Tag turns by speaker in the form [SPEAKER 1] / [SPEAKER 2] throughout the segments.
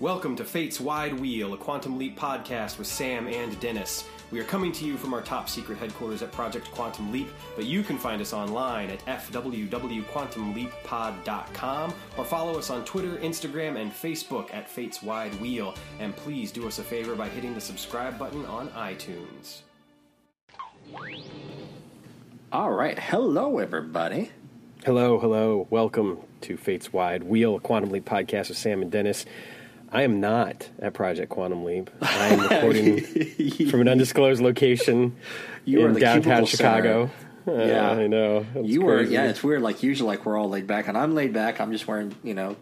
[SPEAKER 1] Welcome to Fate's Wide Wheel, a Quantum Leap podcast with Sam and Dennis. We are coming to you from our top secret headquarters at Project Quantum Leap, but you can find us online at fwwquantumleappod.com or follow us on Twitter, Instagram, and Facebook at Fate's Wide Wheel. And please do us a favor by hitting the subscribe button on iTunes.
[SPEAKER 2] All right. Hello, everybody.
[SPEAKER 1] Hello, hello. Welcome to Fate's Wide Wheel, a Quantum Leap podcast with Sam and Dennis. I am not at Project Quantum Leap. I am recording from an undisclosed location
[SPEAKER 2] You are
[SPEAKER 1] in
[SPEAKER 2] the
[SPEAKER 1] downtown Chicago. Uh,
[SPEAKER 2] Yeah.
[SPEAKER 1] I know. It's
[SPEAKER 2] you were,
[SPEAKER 1] crazy.
[SPEAKER 2] yeah, it's weird. Like usually, like we're all laid back, and I'm laid back. I'm just wearing, you know,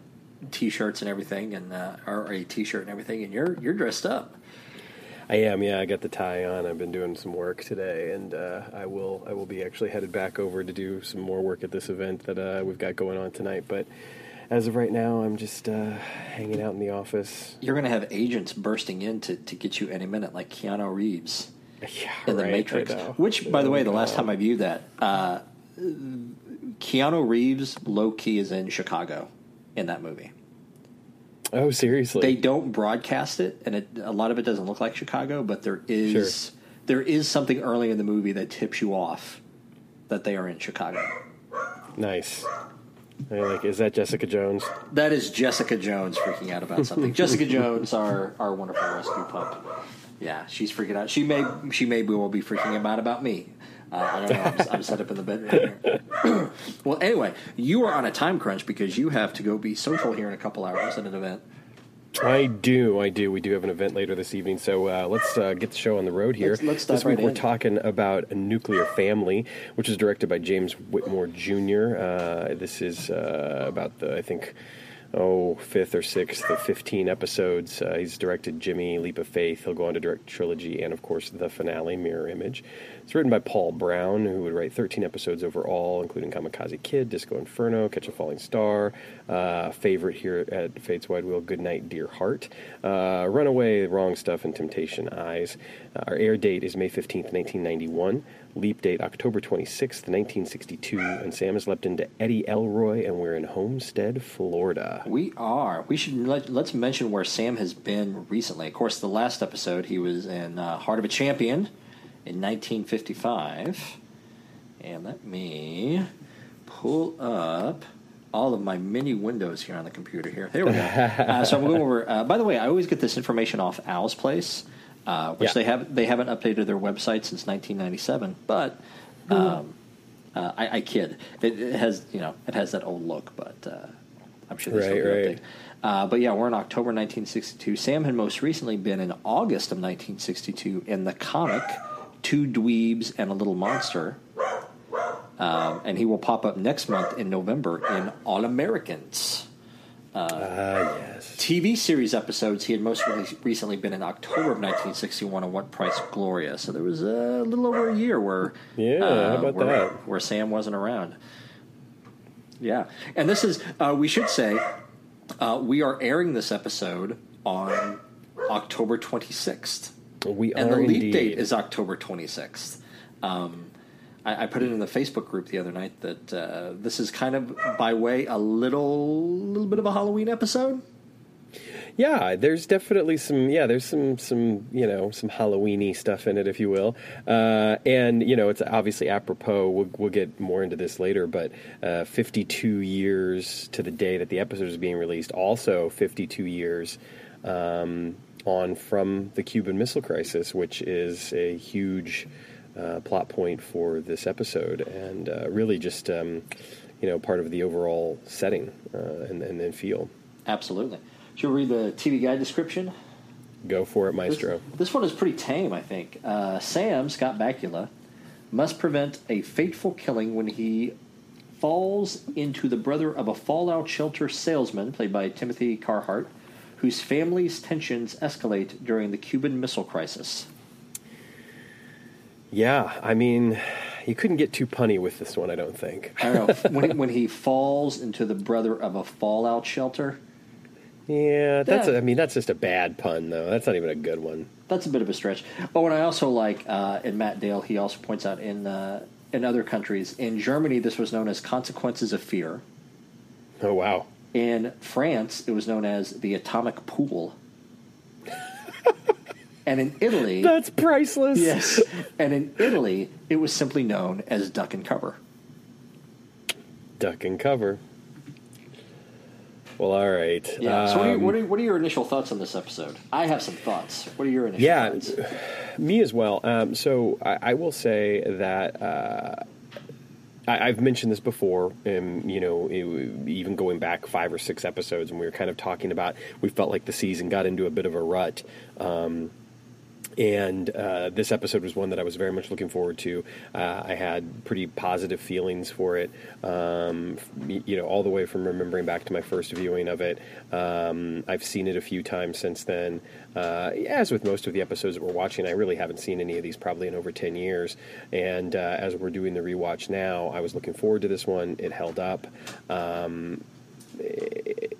[SPEAKER 2] t-shirts and everything, and uh, or a t-shirt and everything, and you're you're dressed up.
[SPEAKER 1] I am. Yeah, I got the tie on. I've been doing some work today, and uh, I will. I will be actually headed back over to do some more work at this event that uh, we've got going on tonight. But as of right now, I'm just uh, hanging out in the office.
[SPEAKER 2] You're going to have agents bursting in to, to get you any minute, like Keanu Reeves
[SPEAKER 1] Yeah,
[SPEAKER 2] in the
[SPEAKER 1] right,
[SPEAKER 2] Matrix. Which, by the way, the last time I viewed that, uh, Keanu Reeves low key is in Chicago in that movie.
[SPEAKER 1] Oh, seriously?
[SPEAKER 2] They don't broadcast it, and it, a lot of it doesn't look like Chicago, but there is there is something early in the movie that tips you off that they are in Chicago.
[SPEAKER 1] nice. I like. Is that Jessica Jones?
[SPEAKER 2] That is Jessica Jones freaking out about something. Jessica Jones, our our wonderful rescue pup. Yeah, she's freaking out. She may she may well be freaking out about me. Uh, I don't know. I'm, I'm set up in the bedroom here. well, anyway, you are on a time crunch because you have to go be social here in a couple hours at an event.
[SPEAKER 1] I do, I do. We do have an event later this evening, so uh, let's uh, get the show on the road here.
[SPEAKER 2] Let's- let's
[SPEAKER 1] this week
[SPEAKER 2] right
[SPEAKER 1] we're
[SPEAKER 2] in.
[SPEAKER 1] talking about a nuclear family, which is directed by James Whitmore Jr. Uh, this is uh, about the, I think, oh, fifth or sixth of fifteen episodes. Uh, he's directed Jimmy, Leap of Faith. He'll go on to direct trilogy and, of course, the finale, Mirror Image. It's written by Paul Brown, who would write 13 episodes overall, including Kamikaze Kid, Disco Inferno, Catch a Falling Star, uh, favorite here at Fate's Wide Wheel, Goodnight, Dear Heart, uh, Runaway, Wrong Stuff, and Temptation Eyes. Uh, our air date is May 15th, 1991. Leap date October 26th, 1962. And Sam has leapt into Eddie Elroy, and we're in Homestead, Florida.
[SPEAKER 2] We are. We should let, let's mention where Sam has been recently. Of course, the last episode he was in uh, Heart of a Champion in 1955, and let me pull up all of my many windows here on the computer. Here, there we go. uh, so I'm going over. Uh, by the way, I always get this information off Al's Place, uh, which
[SPEAKER 1] Yeah.
[SPEAKER 2] they have they haven't updated their website since 1997, but. Um, uh, I, I kid. It, it has, you know, it has that old look, but uh, I'm sure they still
[SPEAKER 1] Right, right.
[SPEAKER 2] update. Uh, but yeah, we're in October 1962. Sam had most recently been in August of 1962 in the comic Two Dweebs and a Little Monster. Um, and he will pop up next month in November in All Americans.
[SPEAKER 1] Ah, yes.
[SPEAKER 2] TV series episodes, he had most re- recently been in October of 1961 on What Price Gloria. So there was a little over a year where
[SPEAKER 1] Yeah,
[SPEAKER 2] uh,
[SPEAKER 1] how about
[SPEAKER 2] where,
[SPEAKER 1] that?
[SPEAKER 2] where Sam wasn't around. Yeah, and this is uh, we should say uh, we are airing this episode on October 26th,
[SPEAKER 1] We
[SPEAKER 2] and the leap
[SPEAKER 1] indeed.
[SPEAKER 2] date is October 26th. Um, I, I put it in the Facebook group the other night that uh, this is kind of by way a little little bit of a Halloween episode.
[SPEAKER 1] Yeah, there's definitely some. Yeah, there's some some you know some Halloweeny stuff in it, if you will. Uh, and you know, it's obviously apropos. We'll, we'll get more into this later, but uh, 52 years to the day that the episode is being released. Also, 52 years um, on from the Cuban Missile Crisis, which is a huge uh, plot point for this episode, and uh, really just um, you know part of the overall setting uh, and, and, and feel.
[SPEAKER 2] Absolutely. Should we read the TV guide description?
[SPEAKER 1] Go for it,
[SPEAKER 2] This,
[SPEAKER 1] Maestro.
[SPEAKER 2] this one is pretty tame, I think. Uh, Sam, Scott Bakula, must prevent a fateful killing when he falls into the brother of a fallout shelter salesman, played by Timothy Carhart, whose family's tensions escalate during the Cuban Missile Crisis.
[SPEAKER 1] Yeah, I mean, you couldn't get too punny with this one, I don't think.
[SPEAKER 2] I don't know. when, he, when he falls into the brother of a fallout shelter,
[SPEAKER 1] Yeah, that's.
[SPEAKER 2] Yeah.
[SPEAKER 1] A, I mean, that's just a bad pun, though. That's not even a good one.
[SPEAKER 2] That's a bit of a stretch. Oh, and I also like uh, in Matt Dale. He also points out in uh, in other countries, in Germany, this was known as consequences of fear.
[SPEAKER 1] Oh wow.
[SPEAKER 2] In France, it was known as the atomic pool. and in Italy,
[SPEAKER 1] That's priceless.
[SPEAKER 2] yes, and in Italy, it was simply known as duck and cover.
[SPEAKER 1] Duck and cover. Well, all right.
[SPEAKER 2] Yeah. so, what are, your,
[SPEAKER 1] Um,
[SPEAKER 2] what, are, what are your initial thoughts on this episode? I have some thoughts. What are your initial
[SPEAKER 1] Yeah,
[SPEAKER 2] thoughts?
[SPEAKER 1] me as well. Um, so I, I will say that uh, I, I've mentioned this before. Um, you know, it- even going back five or six episodes, and we were kind of talking about we felt like the season got into a bit of a rut. Um, and uh, this episode was one that I was very much looking forward to. Uh, I had pretty positive feelings for it, um, you know, all the way from remembering back to my first viewing of it. Um, I've seen it a few times since then. Uh, as with most of the episodes that we're watching, I really haven't seen any of these probably in over 10 years. And uh, as we're doing the rewatch now, I was looking forward to this one. It held up. Um, it,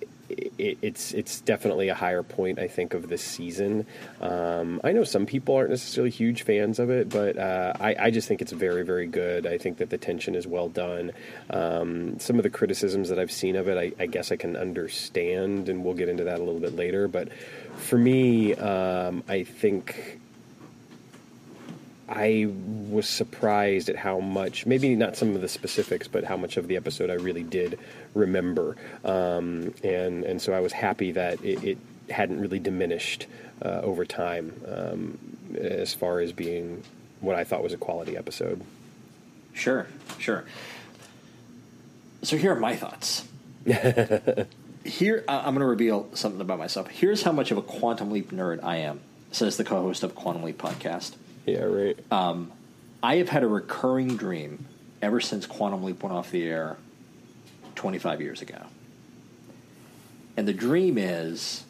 [SPEAKER 1] it's it's definitely a higher point I think of this season. Um, I know some people aren't necessarily huge fans of it, but uh, I, I just think it's very very good. I think that the tension is well done. Um, some of the criticisms that I've seen of it, I, I guess I can understand, and we'll get into that a little bit later. But for me, um, I think I was surprised at how much, maybe not some of the specifics, but how much of the episode I really did remember, um, and and so I was happy that it, it hadn't really diminished uh, over time um, as far as being what I thought was a quality episode.
[SPEAKER 2] Sure, sure. So here are my thoughts. here, I- I'm going to reveal something about myself. Here's how much of a Quantum Leap nerd I am, says the co-host of Quantum Leap podcast.
[SPEAKER 1] Yeah, right.
[SPEAKER 2] I have had a recurring dream ever since Quantum Leap went off the air 25 years ago. And the dream is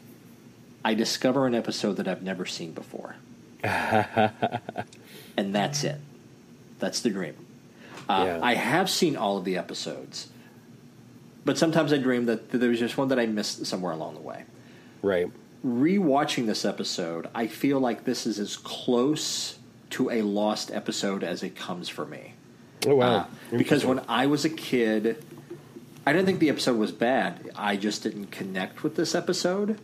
[SPEAKER 2] I discover an episode that I've never seen before. and that's it. That's the dream. Uh,
[SPEAKER 1] Yeah.
[SPEAKER 2] I have seen all of the episodes, but sometimes I dream that, that there was just one that I missed somewhere along the way
[SPEAKER 1] right.
[SPEAKER 2] rewatching this episode, I feel like this is as close to a lost episode as it comes for me.
[SPEAKER 1] Oh wow.
[SPEAKER 2] Uh, because when I was a kid, I didn't think the episode was bad. I just didn't connect with this episode.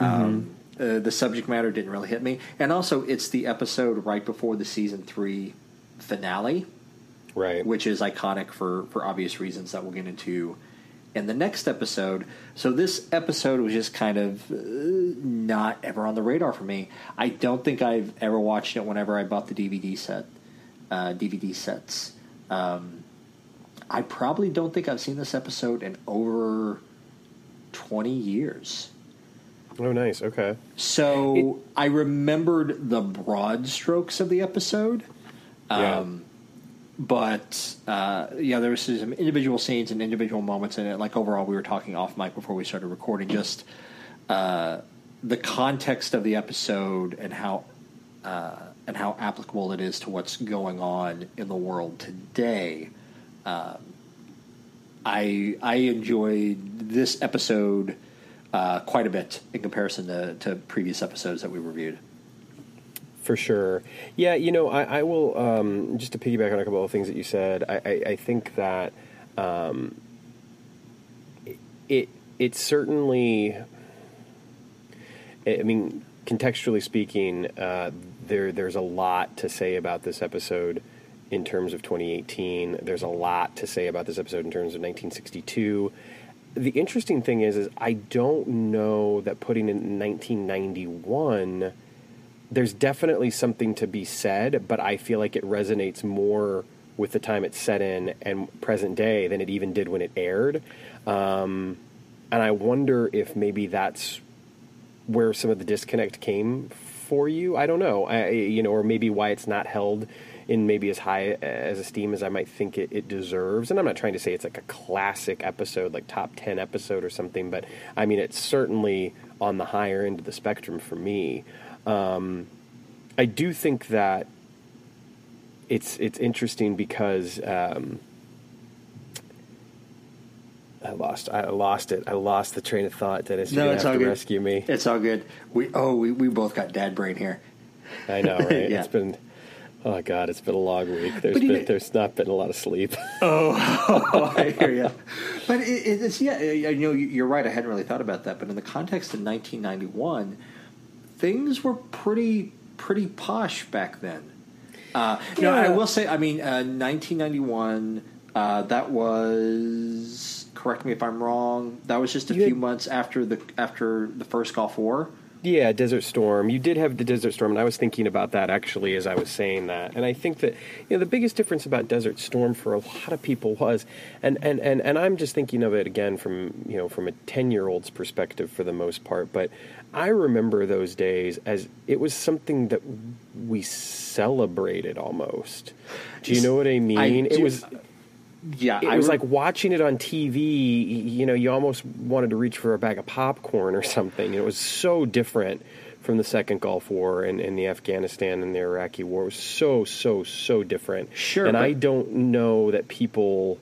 [SPEAKER 2] Um, uh, the subject matter didn't really hit me, and also it's the episode right before the season three finale
[SPEAKER 1] right.
[SPEAKER 2] which is iconic for for obvious reasons that we'll get into in the next episode. So this episode was just kind of uh, not ever on the radar for me. I don't think I've ever watched it whenever I bought the DVD set, uh, DVD sets. Um, I probably don't think I've seen this episode in over twenty years.
[SPEAKER 1] oh nice. Okay.
[SPEAKER 2] So I remembered the broad strokes of the episode.
[SPEAKER 1] Yeah.
[SPEAKER 2] Um, but uh, yeah, there was some individual scenes and individual moments in it. Like overall, we were talking off mic before we started recording. Just uh, the context of the episode and how uh, and how applicable it is to what's going on in the world today. Um, I I enjoyed this episode uh, quite a bit in comparison to, to previous episodes that we reviewed.
[SPEAKER 1] For sure. Yeah, you know, I, I will, um, just to piggyback on a couple of things that you said, I, I, I think that um, it, it certainly, I mean, contextually speaking, uh, there there's a lot to say about this episode in terms of 2018. There's a lot to say about this episode in terms of 1962. The interesting thing is, is I don't know that putting in 1991 there's definitely something to be said, but I feel like it resonates more with the time it's set in and present day than it even did when it aired. Um, and I wonder if maybe that's where some of the disconnect came for you. I don't know, I, you know, or maybe why it's not held in maybe as high as esteem as I might think it, it deserves. And I'm not trying to say it's like a classic episode, like top 10 episode or something, but I mean, it's certainly on the higher end of the spectrum for me. Um, I do think that it's it's interesting because um, I lost I lost it. I lost the train of thought. Dennis,
[SPEAKER 2] No,
[SPEAKER 1] gonna
[SPEAKER 2] it's
[SPEAKER 1] have
[SPEAKER 2] all
[SPEAKER 1] to
[SPEAKER 2] good.
[SPEAKER 1] rescue me.
[SPEAKER 2] It's all good. We oh we, we both got dad brain here.
[SPEAKER 1] I know, right?
[SPEAKER 2] Yeah.
[SPEAKER 1] It's been oh god, it's been a long week. There's been there's not been a lot of sleep.
[SPEAKER 2] Oh, I hear you. But it, it's yeah, you know, you're right. I hadn't really thought about that. But in the context of 1991, things were pretty pretty posh back then. Uh, yeah. No, I will say. I mean, uh, 1991. Uh, that was correct me if I'm wrong. That was just a you few had, months after the after the first Gulf War.
[SPEAKER 1] Yeah, Desert Storm. You did have the Desert Storm, and I was thinking about that actually as I was saying that. And I think that you know the biggest difference about Desert Storm for a lot of people was, and and and, and I'm just thinking of it again from you know from a ten year old's perspective for the most part. But I remember those days as it was something that we celebrated almost. Do you know what I mean? I it was
[SPEAKER 2] yeah,
[SPEAKER 1] it I was re- like watching it on TV. You know, you almost wanted to reach for a bag of popcorn or something. It was so different from the second Gulf War and, and the Afghanistan and the Iraqi War. It was so so so different.
[SPEAKER 2] Sure,
[SPEAKER 1] and I don't know that people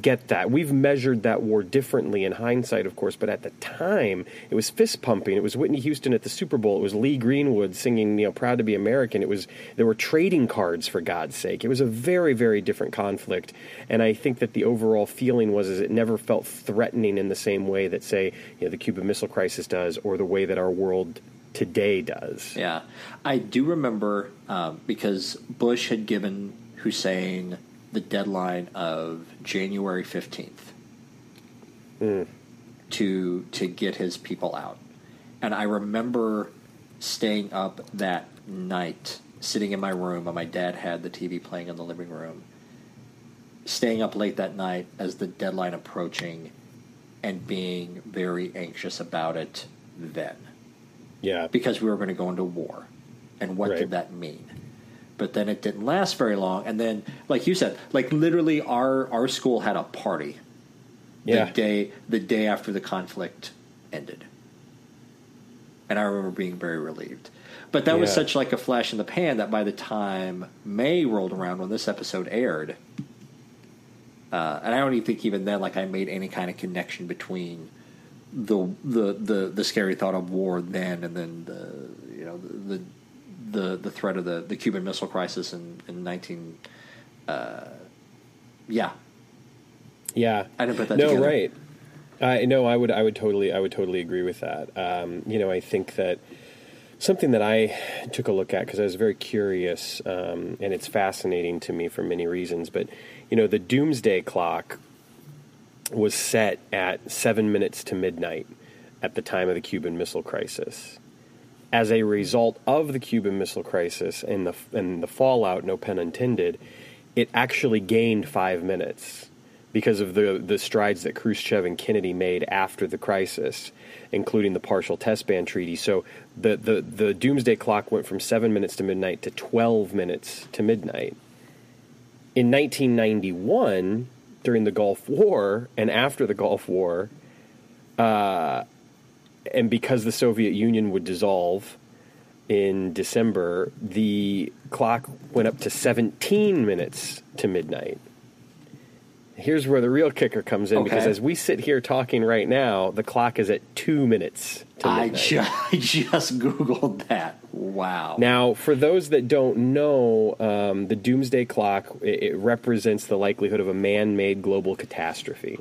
[SPEAKER 1] get that. We've measured that war differently in hindsight, of course, but at the time, it was fist pumping. It was Whitney Houston at the Super Bowl. It was Lee Greenwood singing, you know, "Proud to be American." It was there were trading cards for God's sake. It was a very, very different conflict, and I think that the overall feeling was is it never felt threatening in the same way that, say, you know, the Cuban Missile Crisis does, or the way that our world today does.
[SPEAKER 2] Yeah, I do remember uh, because Bush had given Hussein the deadline of January 15th mm. to to get his people out. And I remember staying up that night, sitting in my room, and my dad had the TV playing in the living room. Staying up late that night as the deadline approaching and being very anxious about it then.
[SPEAKER 1] Yeah.
[SPEAKER 2] Because we were going to go into war. And what right. did that mean? But then it didn't last very long. And then, like you said, like literally, our our school had a party
[SPEAKER 1] yeah.
[SPEAKER 2] the day the day after the conflict ended, and I remember being very relieved. But that yeah. was such like a flash in the pan that by the time May rolled around when this episode aired, uh, and I don't even think even then like I made any kind of connection between the the the, the scary thought of war then and then the you know the, the the the threat of the, the Cuban Missile Crisis in in nineteen. Uh, yeah.
[SPEAKER 1] Yeah.
[SPEAKER 2] I didn't put that.
[SPEAKER 1] No,
[SPEAKER 2] together.
[SPEAKER 1] right. I no, I would I would totally I would totally agree with that. Um, you know, I think that something that I took a look at because I was very curious, um, and it's fascinating to me for many reasons. But you know, the doomsday clock was set at seven minutes to midnight at the time of the Cuban Missile Crisis as a result of the Cuban Missile Crisis and the and the fallout, no pun intended, it actually gained five minutes because of the the strides that Khrushchev and Kennedy made after the crisis, including the partial test ban treaty. So the the the doomsday clock went from seven minutes to midnight to twelve minutes to midnight. In 1991, during the Gulf War and after the Gulf War, uh, and because the Soviet Union would dissolve in December, the clock went up to 17 minutes to midnight. Here's where the real kicker comes in okay. because as we sit here talking right now, the clock is at two minutes to midnight. I
[SPEAKER 2] just, I just Googled that. Wow.
[SPEAKER 1] Now, for those that don't know, um, the doomsday clock it, it represents the likelihood of a man made global catastrophe.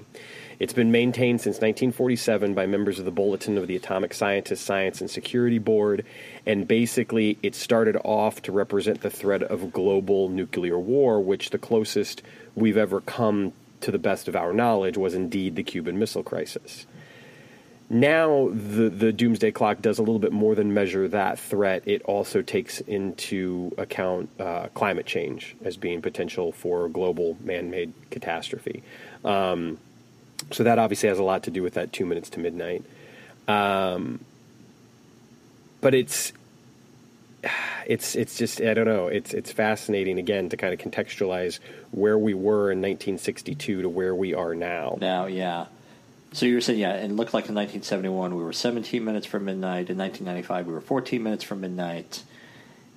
[SPEAKER 1] It's been maintained since 1947 by members of the Bulletin of the Atomic Scientists Science and Security Board, and basically it started off to represent the threat of global nuclear war, which the closest we've ever come to the best of our knowledge was indeed the Cuban Missile Crisis. Now, the, the doomsday clock does a little bit more than measure that threat. It also takes into account uh, climate change as being potential for global man made catastrophe. Um, so that obviously has a lot to do with that two minutes to midnight. Um, but it's it's it's just I don't know. It's it's fascinating again to kind of contextualize where we were in 1962 to where we are now.
[SPEAKER 2] Now, yeah. So you were saying, yeah, it looked like in 1971 we were 17 minutes from midnight. In 1995 we were 14 minutes from midnight,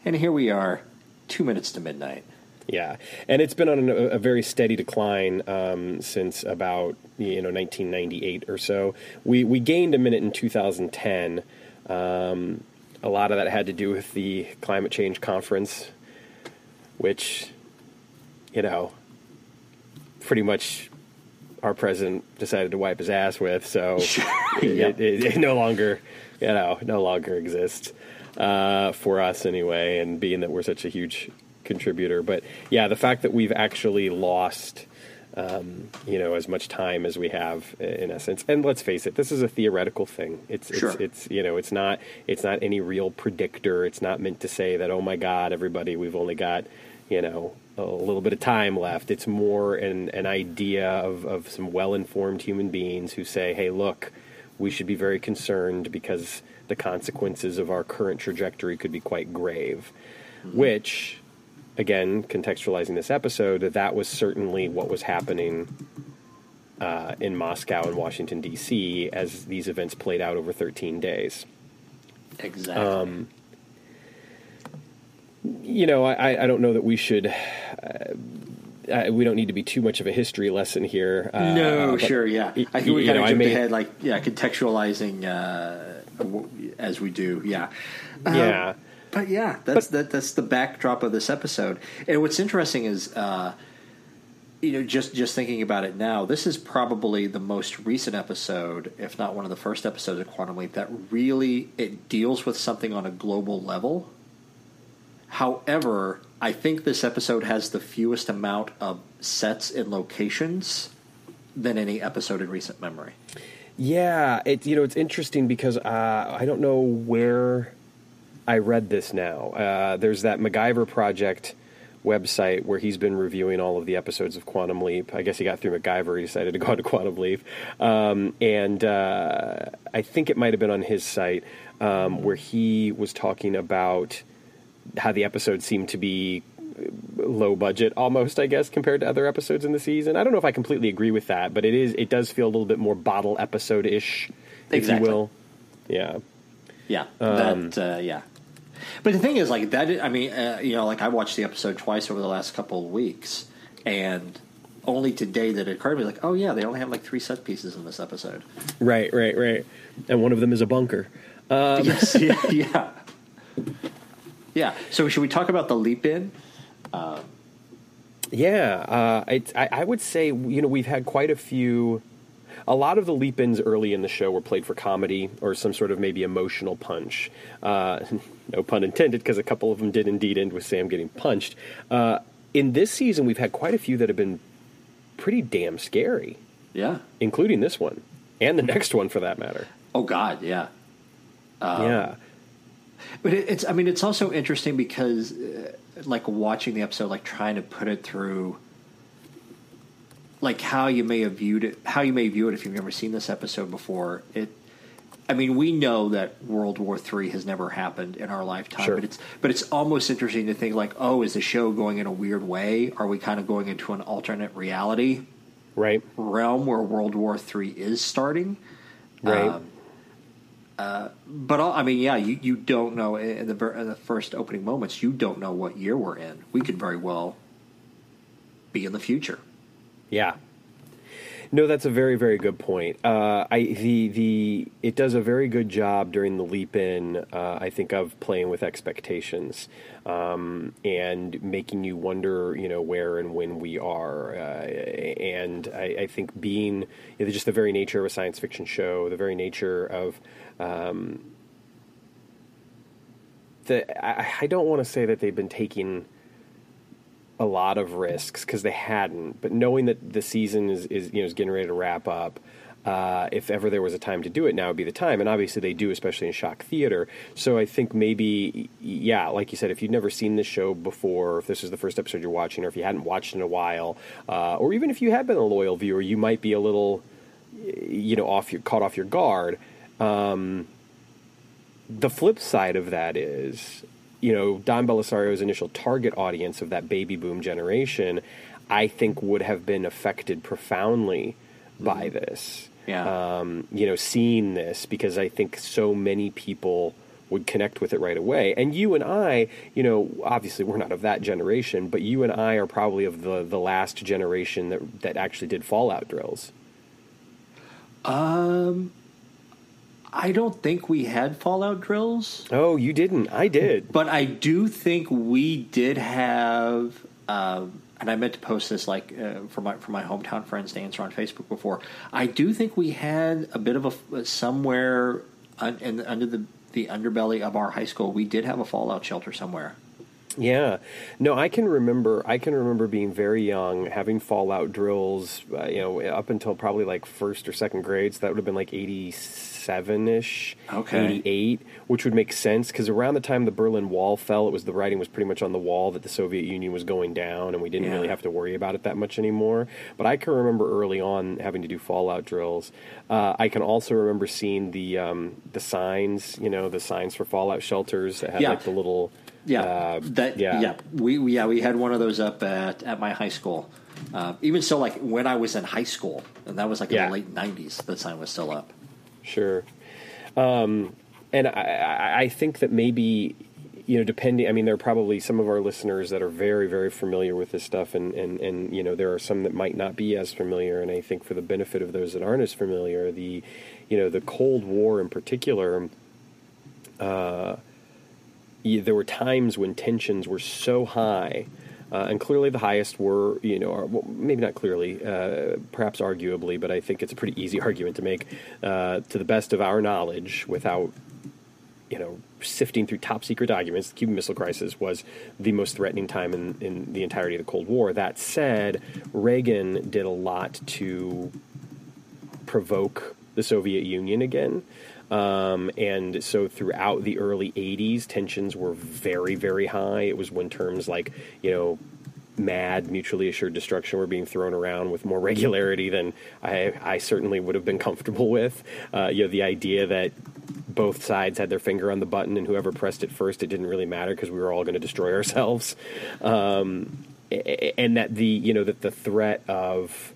[SPEAKER 2] and here we are, two minutes to midnight.
[SPEAKER 1] Yeah, and it's been on a, a very steady decline um, since about you know 1998 or so. We we gained a minute in 2010. Um, a lot of that had to do with the climate change conference, which you know pretty much our president decided to wipe his ass with. So
[SPEAKER 2] Yeah.
[SPEAKER 1] it, it, it no longer, you know, no longer exists uh, for us anyway. And being that we're such a huge contributor, but yeah, the fact that we've actually lost. Um, you know, as much time as we have, in essence, and let's face it, this is a theoretical thing. It's,
[SPEAKER 2] Sure.
[SPEAKER 1] it's, it's, you know, it's not, it's not any real predictor. It's not meant to say that, oh my God, everybody, we've only got, you know, a little bit of time left. It's more an, an idea of, of some well informed human beings who say, hey, look, we should be very concerned because the consequences of our current trajectory could be quite grave. Which, again, contextualizing this episode, that was certainly what was happening uh, in Moscow and Washington, D.C., as these events played out over 13 days.
[SPEAKER 2] Exactly.
[SPEAKER 1] Um, you know, I, I don't know that we should. Uh, uh, we don't need to be too much of a history lesson here. Uh,
[SPEAKER 2] no, sure, yeah. I think we kind
[SPEAKER 1] know,
[SPEAKER 2] of
[SPEAKER 1] I
[SPEAKER 2] jumped
[SPEAKER 1] may-
[SPEAKER 2] ahead, like yeah, contextualizing uh, as we do, yeah. Um,
[SPEAKER 1] Yeah.
[SPEAKER 2] But yeah, that's that, that's the backdrop of this episode. And what's interesting is, uh, you know, just just thinking about it now, this is probably the most recent episode, if not one of the first episodes of Quantum Leap that really it deals with something on a global level. However, I think this episode has the fewest amount of sets and locations than any episode in recent memory.
[SPEAKER 1] Yeah, it you know it's interesting because uh, I don't know where I read this now. Uh, there's that MacGyver project website where he's been reviewing all of the episodes of Quantum Leap. I guess he got through MacGyver. He decided to go on to Quantum Leap, um, and uh, I think it might have been on his site um, where he was talking about how the episodes seemed to be low budget almost i guess compared to other episodes in the season i don't know if i completely agree with that but it is it does feel a little bit more bottle episode ish if
[SPEAKER 2] Exactly.
[SPEAKER 1] you will yeah
[SPEAKER 2] Yeah,
[SPEAKER 1] Um,
[SPEAKER 2] that uh, yeah. But the thing is, like that. I mean, uh, you know, like I watched the episode twice over the last couple of weeks, and only today that it occurred to me, like, oh yeah, they only have like three set pieces in this episode.
[SPEAKER 1] right right right and one of them is a bunker
[SPEAKER 2] yes, yeah, yeah, yeah. So should we talk about the leap in?
[SPEAKER 1] Yeah, uh, I, I would say you know we've had quite a few. A lot of the leap-ins early in the show were played for comedy or some sort of maybe emotional punch. Uh, no pun intended, because a couple of them did indeed end with Sam getting punched. Uh, in this season, we've had quite a few that have been pretty damn scary,
[SPEAKER 2] Yeah.
[SPEAKER 1] including this one and the next one for that matter.
[SPEAKER 2] Oh God, yeah.
[SPEAKER 1] yeah,
[SPEAKER 2] But it, it's, I mean, it's also interesting because, uh, like, watching the episode, like, trying to put it through, like, how you may have viewed it, how you may view it if you've never seen this episode before. It, I mean, we know that World War III has never happened in our lifetime,
[SPEAKER 1] Sure.
[SPEAKER 2] but it's, but it's almost interesting to think, like, oh, is the show going in a weird way? Are we kind of going into an alternate reality
[SPEAKER 1] right,
[SPEAKER 2] realm where World War III is starting?
[SPEAKER 1] right.
[SPEAKER 2] Um, But all, I mean, yeah, you, you don't know in the in the first opening moments. You don't know what year we're in. We could very well be in the future.
[SPEAKER 1] Yeah. No, that's a very, very good point. Uh, I the the it does a very good job during the leap in. Uh, I think of playing with expectations um, and making you wonder, you know, where and when we are. Uh, and I, I think being you know, just the very nature of a science fiction show, the very nature of um, the I, I don't want to say that they've been taking a lot of risks because they hadn't. But knowing that the season is, is you know is getting ready to wrap up, uh, if ever there was a time to do it, now would be the time. And obviously they do, especially in shock theater. So I think maybe yeah, like you said, if you'd never seen this show before, if this is the first episode you're watching, or if you hadn't watched in a while, uh, or even if you have been a loyal viewer, you might be a little you know off your caught off your guard. Um, the flip side of that is, you know, Don Bellisario's initial target audience of that baby boom generation, I think would have been affected profoundly by this.
[SPEAKER 2] Yeah.
[SPEAKER 1] Um, you know, seeing this because I think so many people would connect with it right away. And you and I, you know, obviously we're not of that generation, but you and I are probably of the the last generation that that actually did Fallout drills.
[SPEAKER 2] Um, I don't think we had Fallout drills,
[SPEAKER 1] Oh, you didn't. I did.
[SPEAKER 2] but I do think we did have. Um, and I meant to post this like uh, for my for my hometown friends to answer on Facebook before. I do think we had a bit of a somewhere un, in, under the the underbelly of our high school. We did have a fallout shelter somewhere.
[SPEAKER 1] Yeah, no, I can remember. I can remember being very young, having fallout drills. Uh, you know, up until probably like first or second grades. So that would have been like eighty seven ish,
[SPEAKER 2] okay.
[SPEAKER 1] eighty eight, which would make sense because around the time the Berlin Wall fell, it was the writing was pretty much on the wall that the Soviet Union was going down, and we didn't
[SPEAKER 2] yeah.
[SPEAKER 1] really have to worry about it that much anymore. But I can remember early on having to do fallout drills. Uh, I can also remember seeing the um, the signs, you know, the signs for fallout shelters that had
[SPEAKER 2] yeah.
[SPEAKER 1] like the little
[SPEAKER 2] yeah,
[SPEAKER 1] uh,
[SPEAKER 2] that
[SPEAKER 1] yeah.
[SPEAKER 2] yeah. We, we yeah we had one of those up at at my high school. Uh, even so, like when I was in high school, and that was like
[SPEAKER 1] yeah.
[SPEAKER 2] in the late '90s, the sign was still up.
[SPEAKER 1] Sure, um, and I, I think that maybe you know, depending, I mean, there are probably some of our listeners that are very, very familiar with this stuff, and, and, and, you know, there are some that might not be as familiar. And I think for the benefit of those that aren't as familiar, the, you know, the Cold War in particular, uh, there were times when tensions were so high. Uh, and clearly, the highest were, you know, or, well, maybe not clearly, uh, perhaps arguably, but I think it's a pretty easy argument to make, uh, to the best of our knowledge, without you know, sifting through top secret documents, the Cuban Missile Crisis was the most threatening time in, in the entirety of the Cold War. That said, Reagan did a lot to provoke the Soviet Union again. Um, and so throughout the early 80s, tensions were very, very high. It was when terms like, you know, mad, mutually assured destruction were being thrown around with more regularity than I, I certainly would have been comfortable with. Uh, you know, the idea that both sides had their finger on the button, and whoever pressed it first, it didn't really matter because we were all going to destroy ourselves. Um, and that the you know that the threat of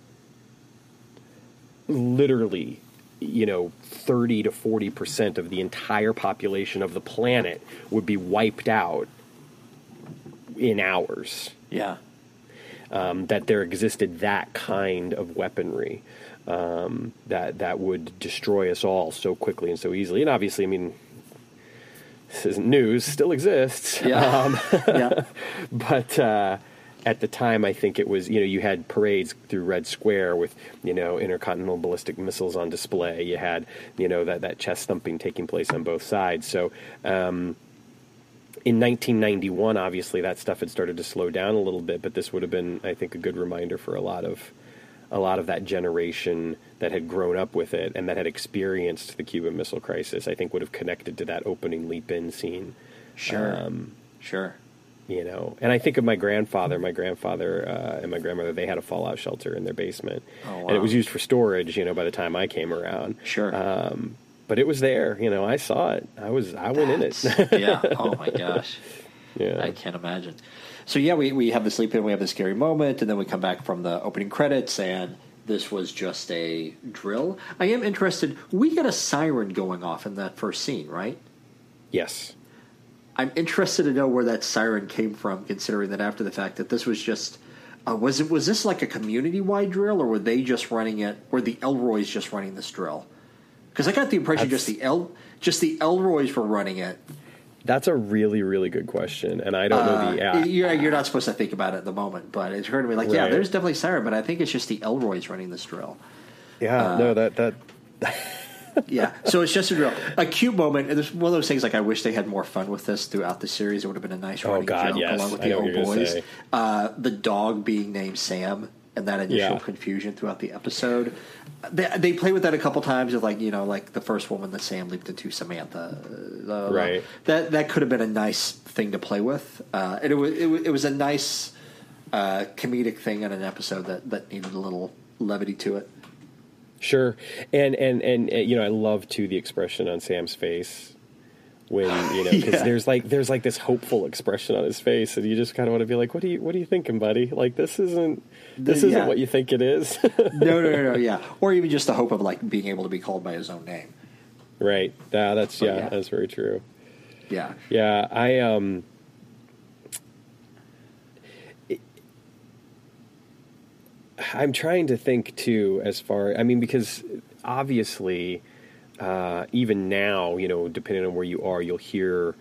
[SPEAKER 1] literally you know 30 to 40 percent of the entire population of the planet would be wiped out in hours
[SPEAKER 2] Yeah.
[SPEAKER 1] um, that there existed that kind of weaponry um, that that would destroy us all so quickly and so easily. And obviously, I mean, this isn't news; still exists.
[SPEAKER 2] Yeah.
[SPEAKER 1] Um,
[SPEAKER 2] yeah.
[SPEAKER 1] but uh, at the time, I think it was you know you had parades through Red Square with you know intercontinental ballistic missiles on display. You had you know that that chest thumping taking place on both sides. So. Um, in 1991, obviously, that stuff had started to slow down a little bit, but this would have been, I think, a good reminder for a lot of a lot of that generation that had grown up with it and that had experienced the Cuban Missile Crisis. I think would have connected to that opening leap-in scene.
[SPEAKER 2] Sure.
[SPEAKER 1] Um,
[SPEAKER 2] sure.
[SPEAKER 1] You know, and I think of my grandfather. My grandfather uh, and my grandmother. They had a fallout shelter in their basement,
[SPEAKER 2] Oh,
[SPEAKER 1] and it was used for storage. You know, by the time I came around,
[SPEAKER 2] Sure.
[SPEAKER 1] Um, but it was there. You know, I saw it. I was. I went in it.
[SPEAKER 2] yeah. Oh my gosh.
[SPEAKER 1] yeah.
[SPEAKER 2] I can't imagine. So yeah, we we have the sleep in, we have the scary moment, and then we come back from the opening credits, and this was just a drill. I am interested. We get a siren going off in that first scene, right?
[SPEAKER 1] yes.
[SPEAKER 2] I'm interested to know where that siren came from, considering that after the fact that this was just. Uh, was it was this like a community wide drill, or were they just running it? Were the Elroys just running this drill? Because I got the impression just the El just the Elroys were running it.
[SPEAKER 1] That's a really, really good question, and I don't know the.
[SPEAKER 2] Uh,
[SPEAKER 1] Yeah,
[SPEAKER 2] you're, you're not supposed to think about it at the moment, but it occurred to me like, yeah, there's definitely siren, but I think it's just the Elroys running this drill.
[SPEAKER 1] yeah.
[SPEAKER 2] uh,
[SPEAKER 1] no, that that.
[SPEAKER 2] Yeah, so it's just a real A cute moment, and it's one of those things like I wish they had more fun with this throughout the series. It would have been a nice
[SPEAKER 1] Oh,
[SPEAKER 2] running
[SPEAKER 1] God,
[SPEAKER 2] joke
[SPEAKER 1] yes.
[SPEAKER 2] along with
[SPEAKER 1] I
[SPEAKER 2] the old boys. Uh, the dog being named Sam and that initial
[SPEAKER 1] Yeah.
[SPEAKER 2] confusion throughout the episode. They, they play with that a couple times with like you know like the first woman that Sam leaped into Samantha. Uh,
[SPEAKER 1] Right.
[SPEAKER 2] That that could have been a nice thing to play with. Uh, and it was, it was it was a nice uh, comedic thing in an episode that that needed a little levity to it.
[SPEAKER 1] Sure, and and and you know, I love too the expression on Sam's face when you know because
[SPEAKER 2] Yeah.
[SPEAKER 1] there's like there's like this hopeful expression on his face, and you just kind of want to be like, what are you what are you thinking, buddy? Like this isn't this
[SPEAKER 2] Yeah.
[SPEAKER 1] isn't what you think it is,
[SPEAKER 2] no, no, no, no, yeah. Or even just the hope of like being able to be called by his own name.
[SPEAKER 1] right? Yeah, that's yeah,
[SPEAKER 2] yeah.
[SPEAKER 1] that's very true.
[SPEAKER 2] Yeah.
[SPEAKER 1] Yeah, I um. it- I'm trying to think too, as far. I mean, because obviously, uh, even now, you know, depending on where you are, you'll hear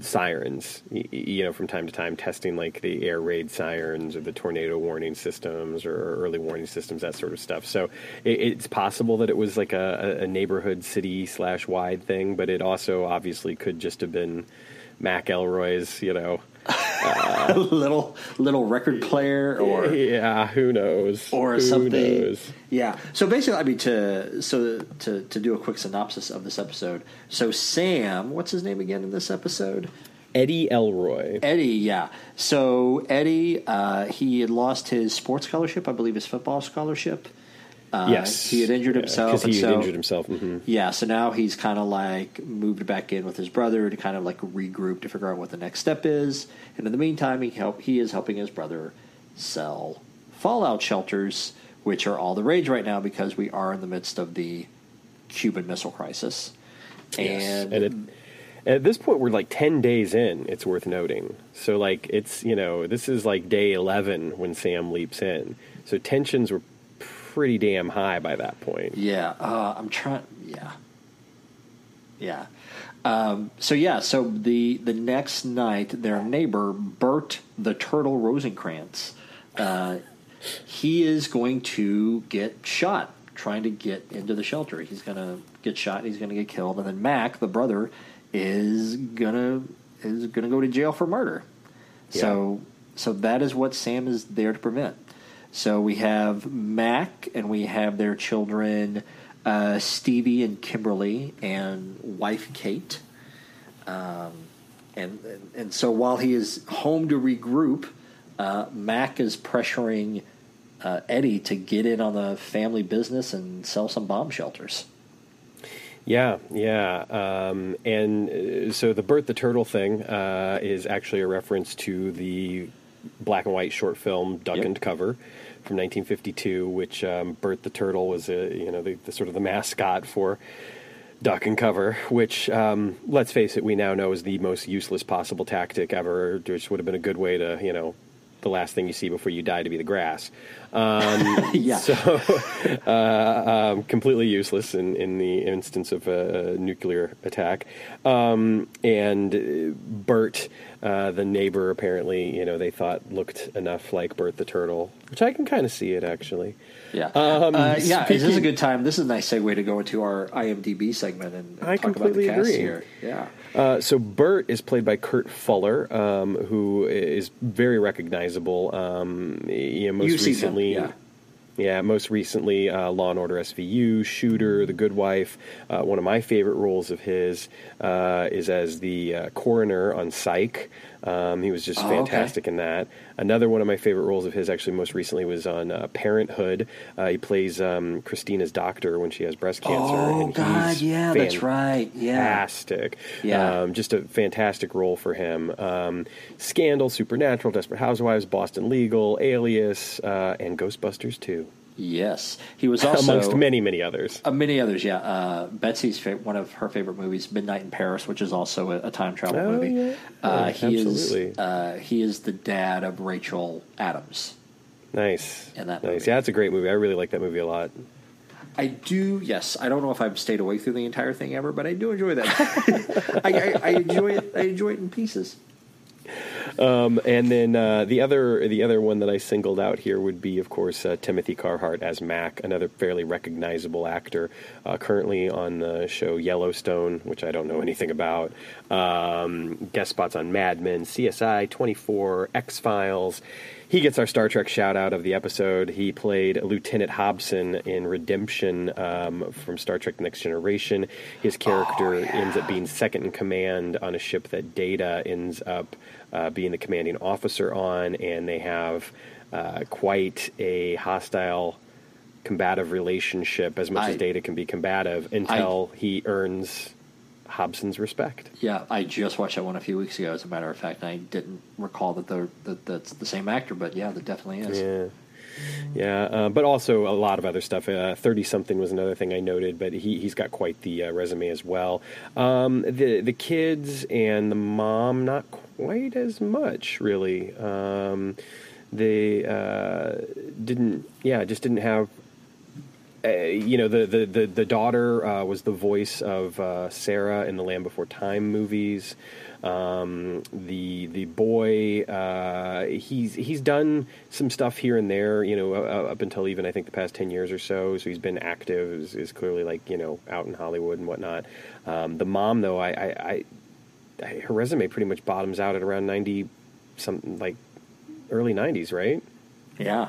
[SPEAKER 1] sirens, you know, from time to time, testing like the air raid sirens or the tornado warning systems or early warning systems, that sort of stuff. So it's possible that it was like a, a neighborhood city slash wide thing, but it also obviously could just have been Mac Elroy's, you know.
[SPEAKER 2] little little record player or
[SPEAKER 1] yeah, who knows?
[SPEAKER 2] or
[SPEAKER 1] Who
[SPEAKER 2] something.
[SPEAKER 1] knows?
[SPEAKER 2] Yeah. So basically, I mean, to so to to do a quick synopsis of this episode. So Sam, what's his name again in this episode?
[SPEAKER 1] Eddie Elroy.
[SPEAKER 2] Eddie. Yeah. So Eddie, uh, he had lost his sports scholarship, I believe, his football scholarship. Uh,
[SPEAKER 1] yes,
[SPEAKER 2] he had injured himself.
[SPEAKER 1] because
[SPEAKER 2] and
[SPEAKER 1] he had
[SPEAKER 2] so-
[SPEAKER 1] injured himself. hmm
[SPEAKER 2] Yeah, so now he's kind of like moved back in with his brother to kind of like regroup to figure out what the next step is. And in the meantime, he help he is helping his brother sell fallout shelters, which are all the rage right now because we are in the midst of the Cuban Missile Crisis.
[SPEAKER 1] Yes.
[SPEAKER 2] And,
[SPEAKER 1] And it, at this point, we're like 10 days in, it's worth noting. So, like, it's, you know, this is like day 11 when Sam leaps in. So, tensions were pretty damn high by that point.
[SPEAKER 2] yeah, uh, I'm trying. Yeah, yeah. Um, so yeah, so the the next night, their neighbor Bert the Turtle Rosencrantz, uh, he is going to get shot trying to get into the shelter. He's going to get shot. He's going to get killed, and then Mac, the brother, is gonna is gonna go to jail for murder. So so that is what Sam is there to prevent. So we have Mac and we have their children uh, Stevie and Kimberly and wife Kate. Um, and and so while he is home to regroup, uh, Mac is pressuring uh, Eddie to get in on the family business and sell some bomb shelters.
[SPEAKER 1] Yeah, yeah. Um, and uh, so the Bert the Turtle thing uh, is actually a reference to the black and white short film Duck
[SPEAKER 2] Yep.
[SPEAKER 1] and Cover from 1952, which um, Bert the Turtle was a you know the, the sort of the mascot for Duck and Cover, which um, let's face it, we now know is the most useless possible tactic ever. Which would have been a good way to you know the last thing you see before you die to be the grass. Um,
[SPEAKER 2] Yeah.
[SPEAKER 1] So, uh, um, completely useless in, in the instance of a, nuclear attack. Um, and uh, Bert, uh, the neighbor, apparently, you know, they thought looked enough like Bert the turtle, which I can kind of see it actually.
[SPEAKER 2] Yeah,
[SPEAKER 1] Um,
[SPEAKER 2] uh, yeah. Is this a good time? This is a nice segue to go into our IMDb segment and, and
[SPEAKER 1] I
[SPEAKER 2] talk about the
[SPEAKER 1] completely
[SPEAKER 2] cast
[SPEAKER 1] agree.
[SPEAKER 2] here. Yeah.
[SPEAKER 1] Uh, so Bert is played by Kurt Fuller, um, who is very recognizable. Um, you know, most
[SPEAKER 2] You've seen him,
[SPEAKER 1] recently,
[SPEAKER 2] yeah.
[SPEAKER 1] Yeah, most recently, uh, Law and Order SVU, Shooter, The Good Wife. Uh, one of my favorite roles of his uh, is as the uh, coroner on Psych. Um, he was just
[SPEAKER 2] Oh, okay.
[SPEAKER 1] fantastic in that. Another one of my favorite roles of his, actually, most recently, was on uh, Parenthood. Uh, he plays um, Christina's doctor when she has breast cancer.
[SPEAKER 2] Oh
[SPEAKER 1] and
[SPEAKER 2] God, yeah, that's right. Yeah.
[SPEAKER 1] fantastic.
[SPEAKER 2] Yeah.
[SPEAKER 1] Um, just a fantastic role for him. Um, Scandal, Supernatural, Desperate Housewives, Boston Legal, Alias, uh, and Ghostbusters 2,
[SPEAKER 2] Yes, he was also
[SPEAKER 1] amongst many, many others.
[SPEAKER 2] Uh, many others, yeah. Uh, Betsy's fa- one of her favorite movies, Midnight in Paris, which is also a, a time travel
[SPEAKER 1] Oh,
[SPEAKER 2] movie.
[SPEAKER 1] yeah.
[SPEAKER 2] Uh,
[SPEAKER 1] Yeah,
[SPEAKER 2] he
[SPEAKER 1] absolutely.
[SPEAKER 2] is uh, he is the dad of Rachel McAdams.
[SPEAKER 1] Nice.
[SPEAKER 2] In that
[SPEAKER 1] nice.
[SPEAKER 2] movie.
[SPEAKER 1] Yeah, it's a great movie. I really like that movie a lot.
[SPEAKER 2] I do, yes. I don't know if I've stayed awake through the entire thing ever, but I do enjoy that. I, I, I enjoy it. I enjoy it in pieces.
[SPEAKER 1] Um, and then uh, the other the other one that I singled out here would be, of course, uh, Timothy Carhart as Mac, another fairly recognizable actor, uh, currently on the show Yellowstone, which I don't know anything about. Um, guest spots on Mad Men, CSI, 24, X Files. He gets our Star Trek shout out of the episode. He played Lieutenant Hobson in Redemption um, from Star Trek Next Generation. His character ends up being second in command on a ship that Data ends up uh, being the commanding officer on, and they have uh, quite a hostile combative relationship as much
[SPEAKER 2] I-
[SPEAKER 1] as Data can be combative until he earns Hobson's respect.
[SPEAKER 2] Yeah, I just watched that one a few weeks ago, as a matter of fact, and I didn't recall that, they're, that that's the same actor, but yeah, that definitely is.
[SPEAKER 1] Yeah. Yeah, uh, but also a lot of other stuff. Thirty something was another thing I noted, but he he's got quite the uh, resume as well. Um, the the kids and the mom not quite as much really. Um, they uh, didn't, yeah, just didn't have. Uh, you know the the the, the daughter uh, was the voice of uh, Sarah in the Land Before Time movies. Um, the the boy uh, he's he's done some stuff here and there, you know, uh, up until even I think the past ten years or so. So he's been active, is, is clearly like you know out in Hollywood and whatnot. Um, the mom though, I, I, I her resume pretty much bottoms out at around ninety, something like early nineties, right?
[SPEAKER 2] Yeah.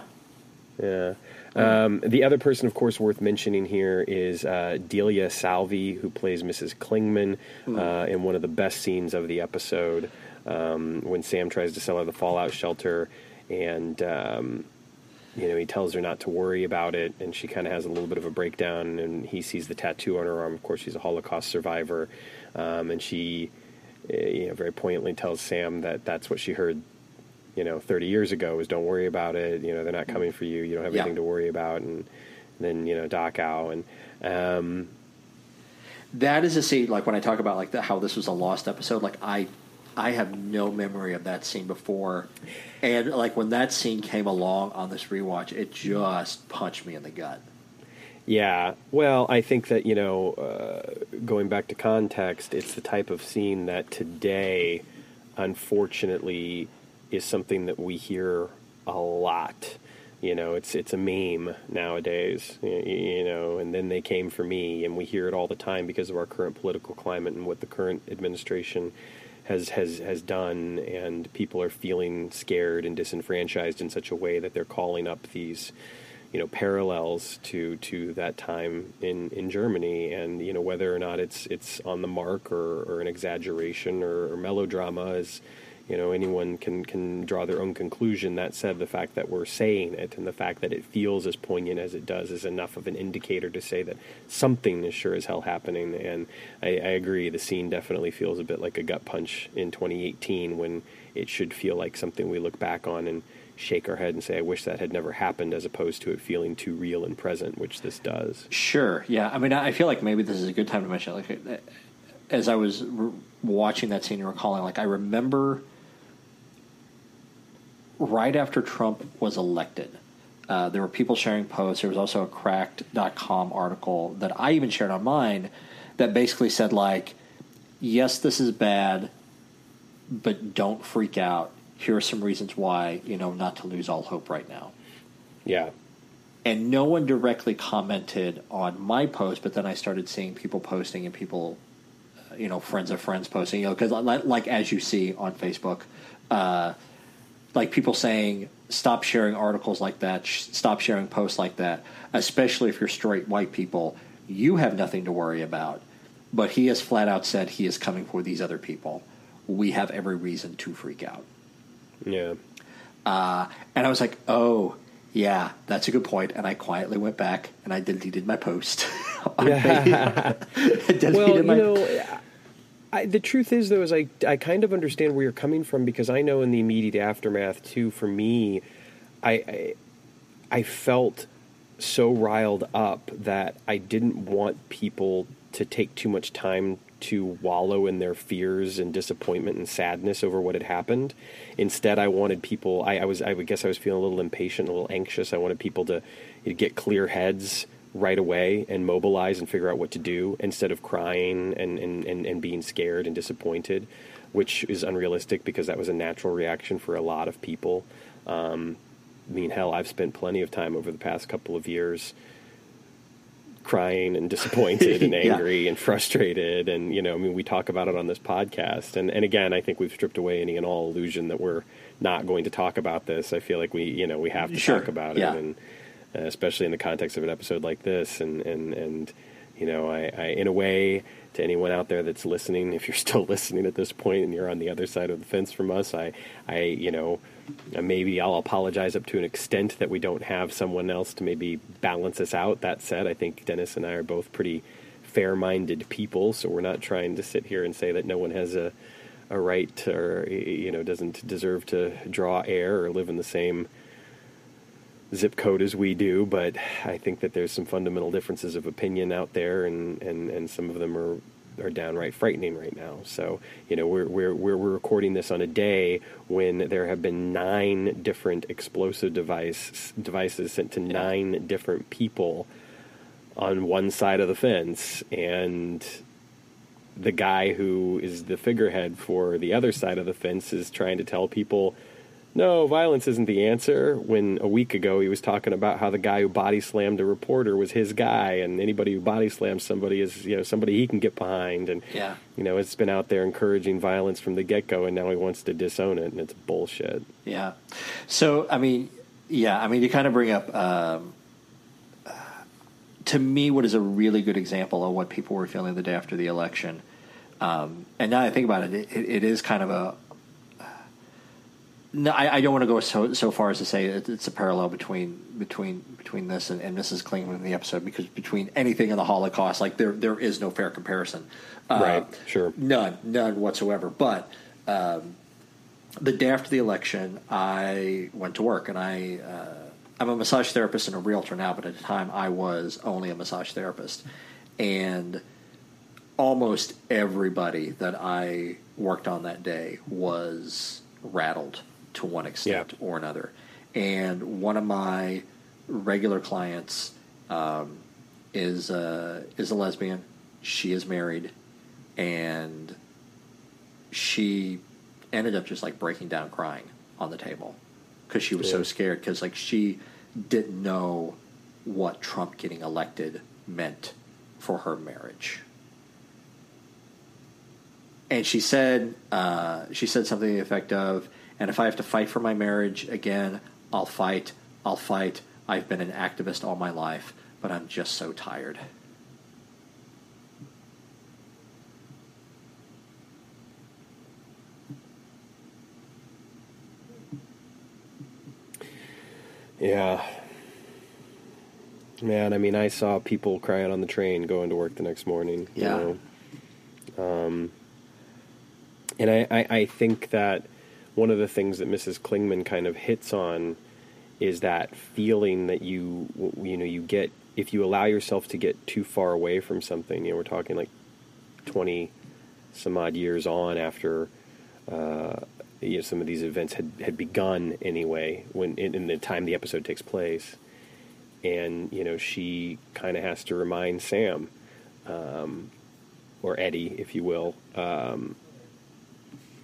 [SPEAKER 1] Yeah. Um, the other person, of course, worth mentioning here is uh, Delia Salvi, who plays Mrs. Klingman uh, in one of the best scenes of the episode um, when Sam tries to sell her the fallout shelter, and um, you know he tells her not to worry about it, and she kind of has a little bit of a breakdown, and he sees the tattoo on her arm. Of course, she's a Holocaust survivor, um, and she, uh, you know, very poignantly tells Sam that that's what she heard you know 30 years ago was don't worry about it you know they're not coming for you you don't have
[SPEAKER 2] Yeah.
[SPEAKER 1] anything to worry about and then you know Dachau and um,
[SPEAKER 2] That is a scene like when I talk about like the, how this was a lost episode. Like I, I have no memory of that scene before, and like when that scene came along on this rewatch, it just punched me in the gut.
[SPEAKER 1] yeah well I think that you know uh, going back to context it's the type of scene that today unfortunately is something that we hear a lot. You know it's it's a meme nowadays you know and then they came for me and we hear it all the time because of our current political climate and what the current administration has has has done and people are feeling scared and disenfranchised in such a way that they're calling up these you know parallels to to that time in in Germany. And you know whether or not it's it's on the mark or, or an exaggeration or, or melodrama is you know anyone can can draw their own conclusion that said the fact that we're saying it and the fact that it feels as poignant as it does is enough of an indicator to say that something is sure as hell happening and I, I agree the scene definitely feels a bit like a gut punch in 2018 when it should feel like something we look back on and shake our head and say I wish that had never happened as opposed to it feeling too real and present which this does
[SPEAKER 2] Sure. Yeah. I mean, I feel like maybe this is a good time to mention. Like, as I was re- watching that scene and recalling, like I remember right after Trump was elected. Uh, there were people sharing posts. There was also a cracked.com article that I even shared on mine that basically said, like, yes, this is bad, but don't freak out. Here are some reasons why, you know, not to lose all hope right now
[SPEAKER 1] yeah
[SPEAKER 2] and no one directly commented on my post, but then I started seeing people posting and people, uh, you know, friends of friends posting, you know, because like, like as you see on Facebook, uh, like people saying, stop sharing articles like that, sh- stop sharing posts like that, especially if you're straight white people. You have nothing to worry about. But he has flat out said he is coming for these other people. We have every reason to freak out.
[SPEAKER 1] yeah
[SPEAKER 2] Uh, and I was like, oh, yeah, that's a good point. And I quietly went back and I deleted my post. on
[SPEAKER 1] Yeah.
[SPEAKER 2] Facebook. Deleted
[SPEAKER 1] well, you
[SPEAKER 2] my-
[SPEAKER 1] know, I, the truth is, though, is I I kind of understand where you're coming from because I know in the immediate aftermath too. For me, I I, I felt so riled up that I didn't want people to take too much time to wallow in their fears and disappointment and sadness over what had happened. Instead, I wanted people. I, I was. I would guess I was feeling a little impatient, a little anxious. I wanted people to get clear heads right away and mobilize and figure out what to do instead of crying and, and, and, and being scared and disappointed, which is unrealistic because that was a natural reaction for a lot of people. Um, I mean, hell, I've spent plenty of time over the past couple of years crying and disappointed and
[SPEAKER 2] Yeah.
[SPEAKER 1] angry and frustrated and you know i mean we talk about it on this podcast and and again i think we've stripped away any and all illusion that we're not going to talk about this i feel like we you know we have to
[SPEAKER 2] Sure.
[SPEAKER 1] talk about
[SPEAKER 2] Yeah.
[SPEAKER 1] it and uh, especially in the context of an episode like this and and and you know I, I in a way to anyone out there that's listening if you're still listening at this point and you're on the other side of the fence from us i i you know uh, maybe I'll apologize up to an extent that we don't have someone else to maybe balance us out. That said, I think Dennis and I are both pretty fair-minded people, so we're not trying to sit here and say that no one has a a right or you know doesn't deserve to draw air or live in the same zip code as we do. But I think that there's some fundamental differences of opinion out there, and and and some of them are are downright frightening right now. So you know we're we're we're, we're recording this on a day when there have been nine different explosive device devices sent to nine different people on one side of the fence, and the guy who is the figurehead for the other side of the fence is trying to tell people no, violence isn't the answer. When a week ago he was talking about how the guy who body slammed a reporter was his guy, and anybody who body slams somebody is you know somebody he can get behind, and
[SPEAKER 2] Yeah.
[SPEAKER 1] you know it's been out there encouraging violence from the get go, and now he wants to disown it, and it's bullshit.
[SPEAKER 2] Yeah. So, I mean, yeah, I mean, you kind of bring up, um, to me, what is a really good example of what people were feeling the day after the election. Um, and now I think about it, it, it is kind of a. No, I, I don't want to go so so far as to say it, it's a parallel between between between this and, and Mrs. Klingman in the episode because between anything and the Holocaust, like there there is no fair comparison. Uh,
[SPEAKER 1] Right, sure.
[SPEAKER 2] None, none whatsoever. But um, the day after the election, I went to work, and I uh, I'm a massage therapist and a realtor now, but at the time I was only a massage therapist, and almost everybody that I worked on that day was rattled to one extent
[SPEAKER 1] Yeah.
[SPEAKER 2] or another. And one of my regular clients um, is uh, is a lesbian. She is married, and she ended up just like breaking down crying on the table because she was so scared because like she didn't know what Trump getting elected meant for her marriage. And she said, uh, she said something to the effect of, "And if I have to fight for my marriage again, I'll fight. I'll fight. I've been an activist all my life, but I'm just so tired."
[SPEAKER 1] Yeah. Man, I mean, I saw people crying on the train going to work the next morning. you
[SPEAKER 2] Yeah.
[SPEAKER 1] know. Um, and I, I, I think that one of the things that Mrs. Klingman kind of hits on is that feeling that you, you know, you get if you allow yourself to get too far away from something. You know, we're talking like twenty some odd years on after uh, you know, some of these events had, had begun anyway when in, in the time the episode takes place and you know she kind of has to remind sam um, or eddie if you will um,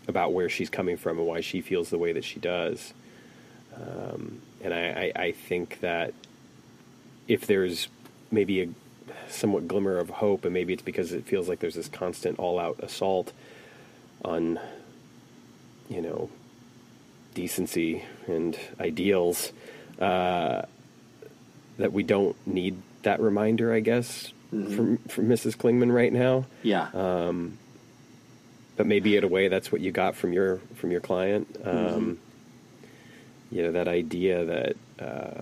[SPEAKER 1] about where she's coming from and why she feels the way that she does um, and I, I, I think that if there's maybe a somewhat glimmer of hope and maybe it's because it feels like there's this constant all-out assault on you know decency and ideals uh, that we don't need that reminder I guess from from Mrs. Klingman right now
[SPEAKER 2] Yeah.
[SPEAKER 1] But maybe in a way that's what you got from your from your client um, you know that idea that uh,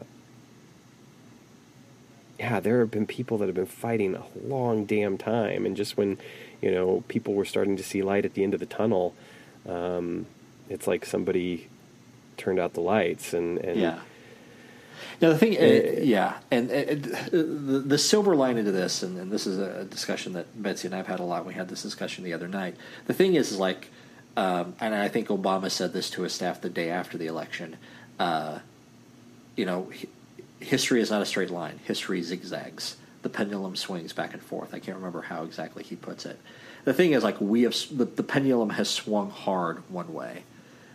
[SPEAKER 1] yeah there have been people that have been fighting a long damn time and just when you know people were starting to see light at the end of the tunnel um, it's like somebody turned out the lights and, and
[SPEAKER 2] Yeah. Now the thing, uh, yeah, and uh, uh, the, the silver lining to this, and, and this is a discussion that Betsy and I've had a lot. We had this discussion the other night. The thing is, is like, um, and I think Obama said this to his staff the day after the election. Uh, you know, hi- history is not a straight line. History zigzags. The pendulum swings back and forth. I can't remember how exactly he puts it. The thing is, like, we have the, the pendulum has swung hard one way,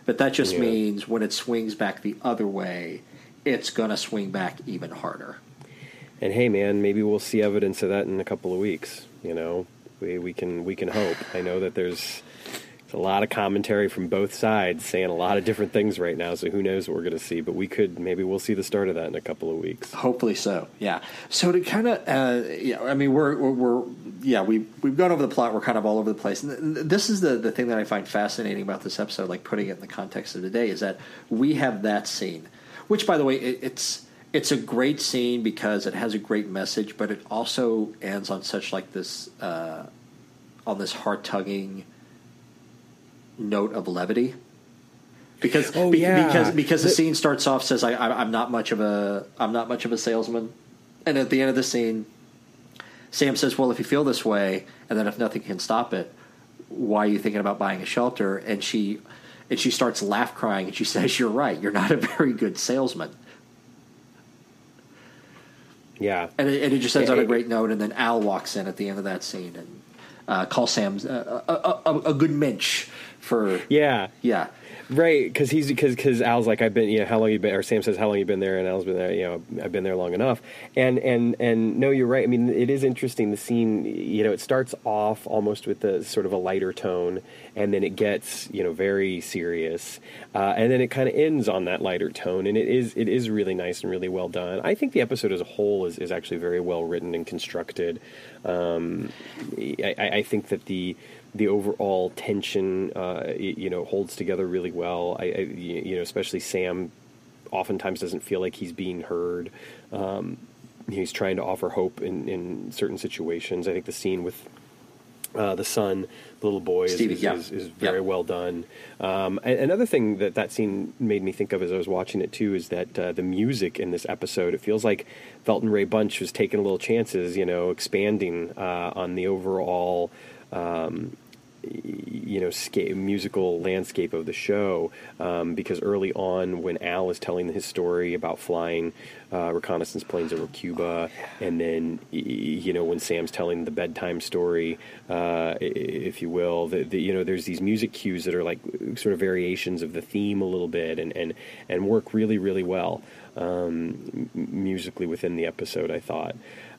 [SPEAKER 2] but that just
[SPEAKER 1] Yeah.
[SPEAKER 2] means when it swings back the other way, it's going to swing back even harder.
[SPEAKER 1] And hey, man, maybe we'll see evidence of that in a couple of weeks. You know, we we can we can hope. I know that there's, there's a lot of commentary from both sides saying a lot of different things right now. So who knows what we're going to see? But we could maybe we'll see the start of that in a couple of weeks.
[SPEAKER 2] Hopefully so. Yeah. So to kind of, uh, yeah, I mean, we're, we're, we're, yeah, we we've gone over the plot. We're kind of all over the place. And th- this is the the thing that I find fascinating about this episode, like putting it in the context of today, is that we have that scene, which, by the way, it, it's it's a great scene because it has a great message, but it also ends on such like this, uh, on this heart tugging note of levity. Because
[SPEAKER 1] Oh,
[SPEAKER 2] be-
[SPEAKER 1] yeah.
[SPEAKER 2] because because the
[SPEAKER 1] The-
[SPEAKER 2] scene starts off says I, I I'm not much of a I'm not much of a salesman, and at the end of the scene, Sam says, "Well, if you feel this way, and then if nothing can stop it, why are you thinking about buying a shelter?" And she and she starts laugh crying, and she says, "You're right. You're not a very good salesman."
[SPEAKER 1] Yeah,
[SPEAKER 2] And it, and it just ends on a great note. And then Al walks in at the end of that scene, and uh, call Sam uh, a, a, a, good mensch for
[SPEAKER 1] yeah
[SPEAKER 2] yeah
[SPEAKER 1] Right, because he's because because Al's like I've been you know how long you been or Sam says how long you been there? And Al's been there you know I've been there long enough. And and and no you're right. I mean it is interesting the scene you know it starts off almost with a sort of a lighter tone and then it gets you know very serious uh, and then it kind of ends on that lighter tone and it is it is really nice and really well done. I think the episode as a whole is is actually very well written and constructed. Um, I, I think that the the overall tension, uh, you know, holds together really well. I, I, you know, especially Sam, oftentimes doesn't feel like he's being heard. Um, he's trying to offer hope in, in certain situations. I think the scene with uh, the son, the little boy, is,
[SPEAKER 2] Stevie,
[SPEAKER 1] is,
[SPEAKER 2] yeah.
[SPEAKER 1] is, is, very
[SPEAKER 2] yeah.
[SPEAKER 1] well done. Um, another thing that that scene made me think of as I was watching it too is that uh, the music in this episode, it feels like Velton Ray Bunch was taking a little chances, you know, expanding uh, on the overall um, you know sca- musical landscape of the show um, because early on when Al is telling his story about flying uh, reconnaissance planes over Cuba and then you know when Sam's telling the bedtime story uh, if you will the, the, you know there's these music cues that are like sort of variations of the theme a little bit and and, and work really really well um, musically within the episode I thought.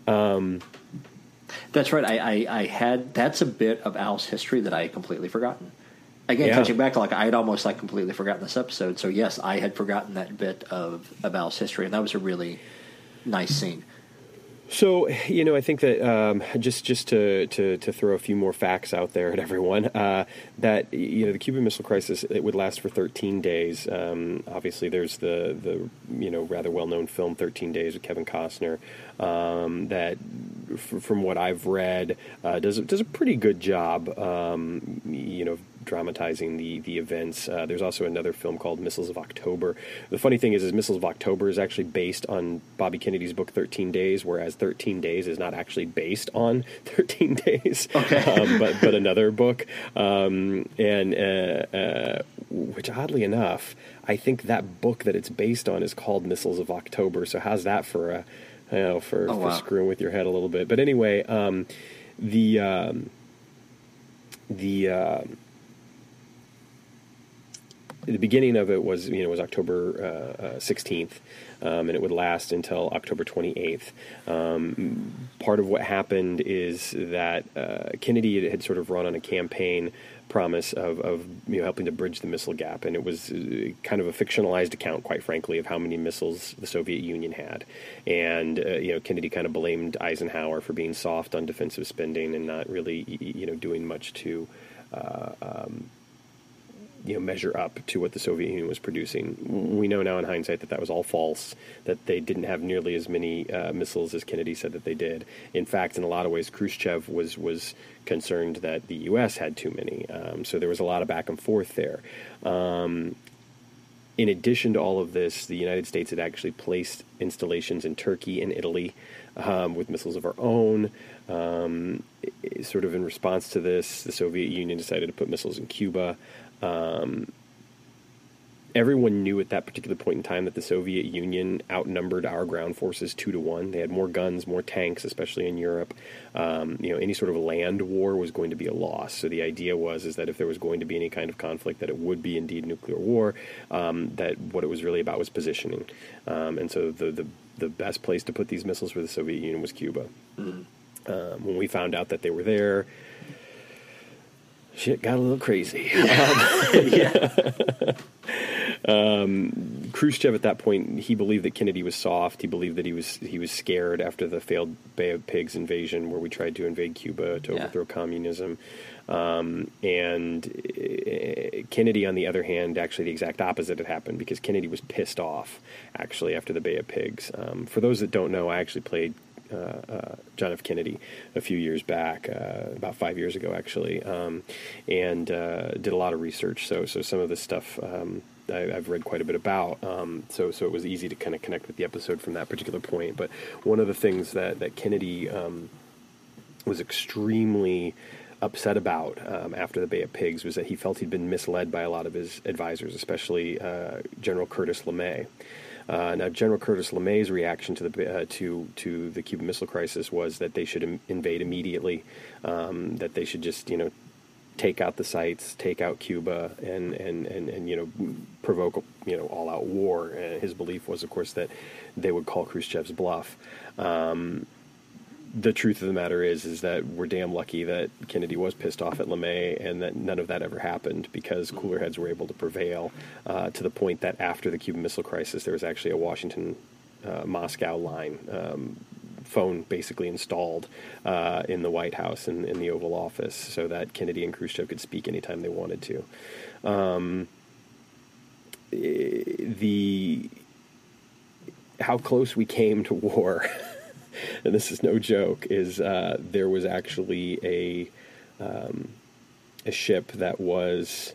[SPEAKER 1] Um,
[SPEAKER 2] that's right. I, I, I, had that's a bit of Al's history that I had completely forgotten. Again, yeah. touching back, like I had almost like completely forgotten this episode. So yes, I had forgotten that bit of, of Al's history, and that was a really nice scene.
[SPEAKER 1] So you know, I think that um, just just to, to, to throw a few more facts out there at everyone uh, that you know the Cuban Missile Crisis it would last for 13 days. Um, obviously, there's the the you know rather well known film 13 Days with Kevin Costner um, that, f- from what I've read, uh, does does a pretty good job. Um, you know, dramatizing the the events. Uh, there's also another film called Missiles of October. The funny thing is, is Missiles of October is actually based on Bobby Kennedy's book 13 Days, whereas 13 Days is not actually based on 13 Days,
[SPEAKER 2] okay.
[SPEAKER 1] um, but but another book. Um, and uh, uh, which oddly enough, I think that book that it's based on is called Missiles of October. So how's that for a you know, for,
[SPEAKER 2] oh, wow.
[SPEAKER 1] screwing with your head a little bit? But anyway, um, the um, the um, the beginning of it was you know was October sixteenth, uh, uh, um, and it would last until October twenty eighth. Um, part of what happened is that uh, Kennedy had sort of run on a campaign promise of, of you know helping to bridge the missile gap, and it was uh, kind of a fictionalized account, quite frankly, of how many missiles the Soviet Union had. And uh, you know Kennedy kind of blamed Eisenhower for being soft on defensive spending and not really you know doing much to. Uh, um, you know measure up to what the Soviet Union was producing. We know now in hindsight that that was all false. That they didn't have nearly as many uh, missiles as Kennedy said that they did. In fact, in a lot of ways, Khrushchev was was concerned that the U.S. had too many. Um, so there was a lot of back and forth there. Um, in addition to all of this, the United States had actually placed installations in Turkey and Italy um, with missiles of our own. Um, sort of in response to this, the Soviet Union decided to put missiles in Cuba. Um, everyone knew at that particular point in time that the Soviet Union outnumbered our ground forces two to one. They had more guns, more tanks, especially in Europe. Um, you know, any sort of land war was going to be a loss. So the idea was is that if there was going to be any kind of conflict, that it would be indeed nuclear war. Um, that what it was really about was positioning. Um, and so the, the the best place to put these missiles for the Soviet Union was Cuba. Mm-hmm. when we found out that they were there shit got a little crazy. yeah. um, Khrushchev at that point he believed that Kennedy was soft. He believed that he was he was scared after the failed Bay of Pigs invasion, where we tried to invade Cuba to yeah. overthrow communism. Um, and uh, Kennedy, on the other hand, actually the exact opposite had happened because Kennedy was pissed off actually after the Bay of Pigs. Um, for those that don't know, I actually played uh, uh, John F. Kennedy a few years back, uh, about five years ago actually, um, and did a lot of research. So so some of this stuff. Um, I, have read quite a bit about, um, so so it was easy to kind of connect with the episode from that particular point. But one of the things that that Kennedy um, was extremely upset about um, after the Bay of Pigs was that he felt he'd been misled by a lot of his advisors, especially uh, General Curtis LeMay. Uh, now, General Curtis LeMay's reaction to the uh, to to the Cuban Missile Crisis was that they should Im- invade immediately, um, that they should just you know take out the sites, take out Cuba, and and and, and you know provoke you know all out war. And his belief was, of course, that they would call Khrushchev's bluff. Um, the truth of the matter is is that we're damn lucky that Kennedy was pissed off at LeMay and that none of that ever happened because cooler heads were able to prevail uh, to the point that after the Cuban Missile Crisis there was actually a Washington uh, Moscow line um, phone basically installed uh, in the White House and in, in, the Oval Office so that Kennedy and Khrushchev could speak anytime they wanted to. Um, the how close we came to war and this is no joke, is uh, there was actually a um, a ship that was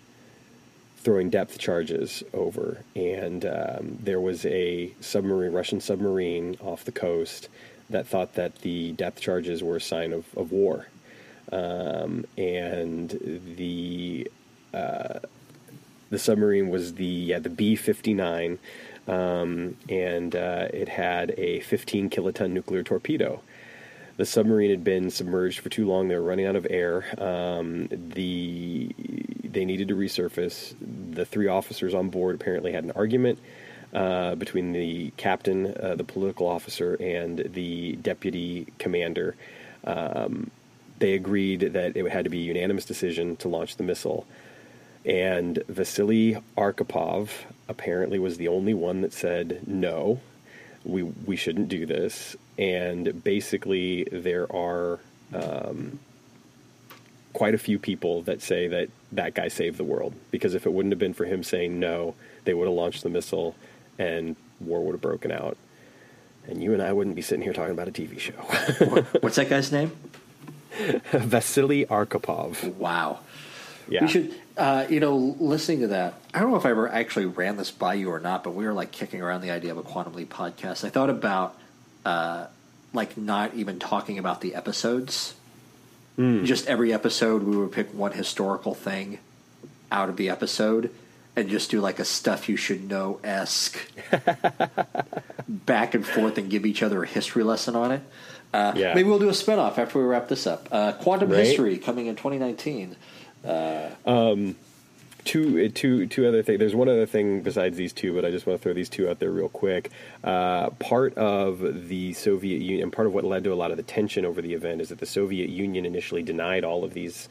[SPEAKER 1] throwing depth charges over, and um, there was a submarine, Russian submarine, off the coast that thought that the depth charges were a sign of, of war, um, and the uh, the submarine was the yeah, the B fifty nine um, and uh, it had a 15 kiloton nuclear torpedo. The submarine had been submerged for too long; they were running out of air. Um, the they needed to resurface. The three officers on board apparently had an argument. Uh, between the captain, uh, the political officer, and the deputy commander. Um, they agreed that it had to be a unanimous decision to launch the missile. And Vasily Arkhipov apparently was the only one that said no, we we shouldn't do this. And basically, there are um, quite a few people that say that that guy saved the world because if it wouldn't have been for him saying no, they would have launched the missile and war would have broken out. And you and I wouldn't be sitting here talking about a TV show.
[SPEAKER 2] What's that guy's name?
[SPEAKER 1] Vasily Arkhipov.
[SPEAKER 2] Wow.
[SPEAKER 1] Yeah.
[SPEAKER 2] We should, uh, you know, listening to that, I don't know if I ever actually ran this by you or not, but we were like kicking around the idea of a Quantum Leap podcast. I thought about, uh, like, not even talking about the episodes. Mm. Just every episode, we would pick one historical thing out of the episode and just do like a stuff you should know esque back and forth and give each other a history lesson on it. Uh, yeah. Maybe we'll do a spinoff after we wrap this up. Uh, Quantum right? History coming in 2019.
[SPEAKER 1] Uh, um, two, uh, two, two other things. There's one other thing besides these two, but I just want to throw these two out there real quick. Uh, part of the Soviet Union, and part of what led to a lot of the tension over the event, is that the Soviet Union initially denied all of these.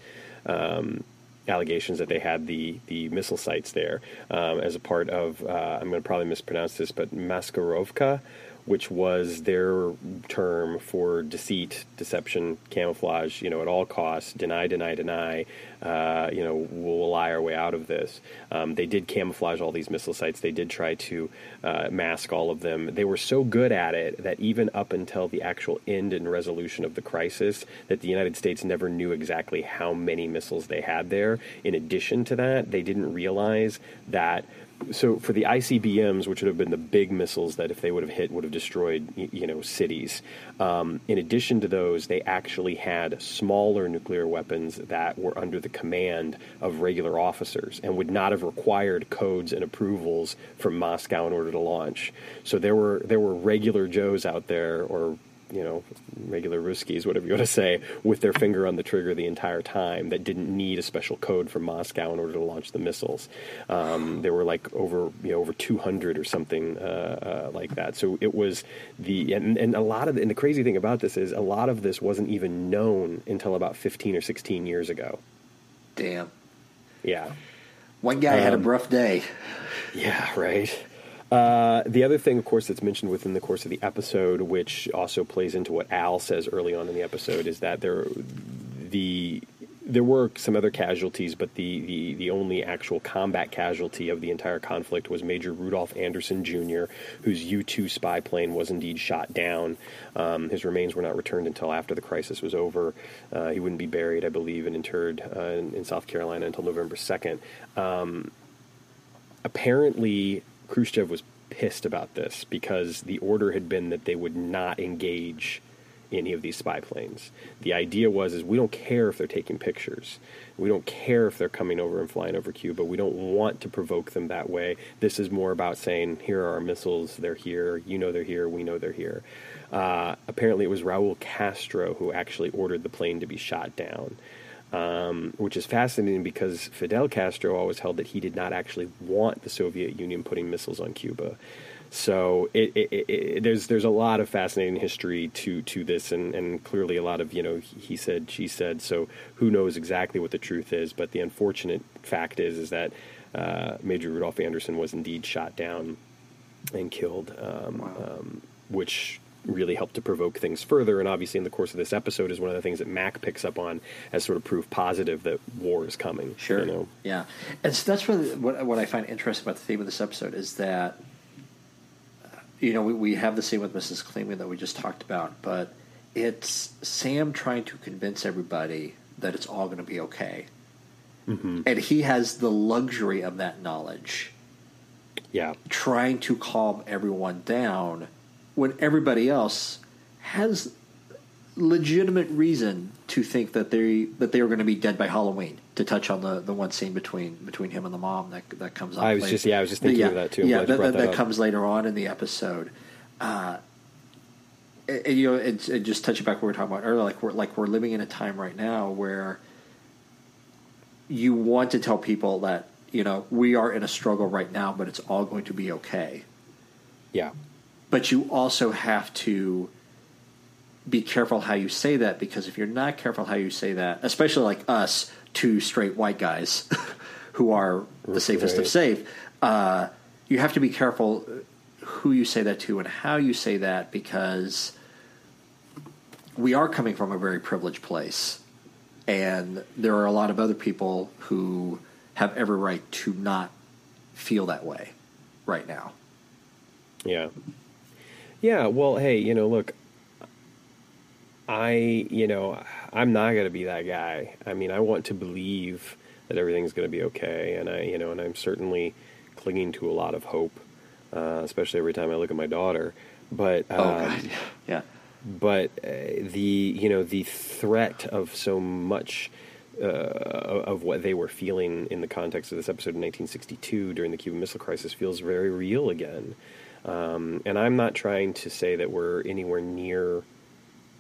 [SPEAKER 1] Um, allegations that they had the the missile sites there um, as a part of uh, I'm going to probably mispronounce this, but Maskirovka, which was their term for deceit, deception, camouflage, you know, at all costs, deny, deny, deny, uh, you know, we'll lie our way out of this. Um, they did camouflage all these missile sites. They did try to uh, mask all of them. They were so good at it that even up until the actual end and resolution of the crisis, that the United States never knew exactly how many missiles they had there. In addition to that, they didn't realize that so for the ICBMs, which would have been the big missiles that if they would have hit would have destroyed you know cities. Um, in addition to those, they actually had smaller nuclear weapons that were under the command of regular officers and would not have required codes and approvals from Moscow in order to launch. So there were there were regular Joes out there or you know, regular Ruskies, whatever you want to say, with their finger on the trigger the entire time that didn't need a special code from Moscow in order to launch the missiles. Um, there were like over, you know, over 200 or something uh, uh, like that. So it was the, and, and a lot of, the, and the crazy thing about this is a lot of this wasn't even known until about 15 or 16 years ago.
[SPEAKER 2] Damn.
[SPEAKER 1] Yeah.
[SPEAKER 2] One guy um, had a um, rough day.
[SPEAKER 1] Yeah, right. Uh, the other thing, of course, that's mentioned within the course of the episode, which also plays into what Al says early on in the episode, is that there, the there were some other casualties, but the, the, the only actual combat casualty of the entire conflict was Major Rudolph Anderson Jr., whose U 2 spy plane was indeed shot down. Um, his remains were not returned until after the crisis was over. Uh, he wouldn't be buried, I believe, and interred uh, in, in, South Carolina until November 2nd. Um, apparently, Khrushchev was pissed about this because the order had been that they would not engage any of these spy planes. The idea was is we don't care if they're taking pictures. We don't care if they're coming over and flying over Cuba. We don't want to provoke them that way. This is more about saying, here are our missiles. They're here. You know they're here. We know they're here. Uh, apparently, it was Raul Castro who actually ordered the plane to be shot down. Um, which is fascinating because Fidel Castro always held that he did not actually want the Soviet Union putting missiles on Cuba. So it, it, it, there's there's a lot of fascinating history to to this, and, and clearly a lot of you know he said she said. So who knows exactly what the truth is? But the unfortunate fact is is that uh, Major Rudolph Anderson was indeed shot down and killed, um, wow. um, which really help to provoke things further. And obviously, in the course of this episode, is one of the things that Mac picks up on as sort of proof positive that war is coming.
[SPEAKER 2] Sure.
[SPEAKER 1] You know?
[SPEAKER 2] Yeah. And so that's really what, what I find interesting about the theme of this episode is that, you know, we, we have the scene with Mrs. Kleeman that we just talked about, but it's Sam trying to convince everybody that it's all going to be okay. Mm-hmm. And he has the luxury of that knowledge.
[SPEAKER 1] Yeah.
[SPEAKER 2] Trying to calm everyone down when everybody else has legitimate reason to think that they that they are going to be dead by Halloween. To touch on the, the one scene between between him and the mom that that comes up.
[SPEAKER 1] I was
[SPEAKER 2] later.
[SPEAKER 1] just yeah, I was just thinking
[SPEAKER 2] yeah,
[SPEAKER 1] of that too.
[SPEAKER 2] yeah,
[SPEAKER 1] that,
[SPEAKER 2] that, that, comes later on in the episode. Uh, and, and, you know, it's it just touching back what we were talking about earlier. Like we're like we're living in a time right now where you want to tell people that you know we are in a struggle right now, but it's all going to be okay.
[SPEAKER 1] Yeah
[SPEAKER 2] but you also have to be careful how you say that because if you're not careful how you say that, especially like us, two straight white guys who are the safest right. of safe, uh, you have to be careful who you say that to and how you say that because we are coming from a very privileged place. And there are a lot of other people who have every right to not feel that way right now.
[SPEAKER 1] Yeah. Yeah, well, hey, you know, look, I, you know, I'm not going to be that guy. I mean, I want to believe that everything's going to be okay, and I, you know, and I'm certainly clinging to a lot of hope, uh, especially every time I look at my daughter. But
[SPEAKER 2] oh, um, oh god, yeah.
[SPEAKER 1] But uh, the, you know, the threat of so much. Uh, of what they were feeling in the context of this episode in 1962 during the Cuban Missile Crisis feels very real again. Um, and I'm not trying to say that we're anywhere near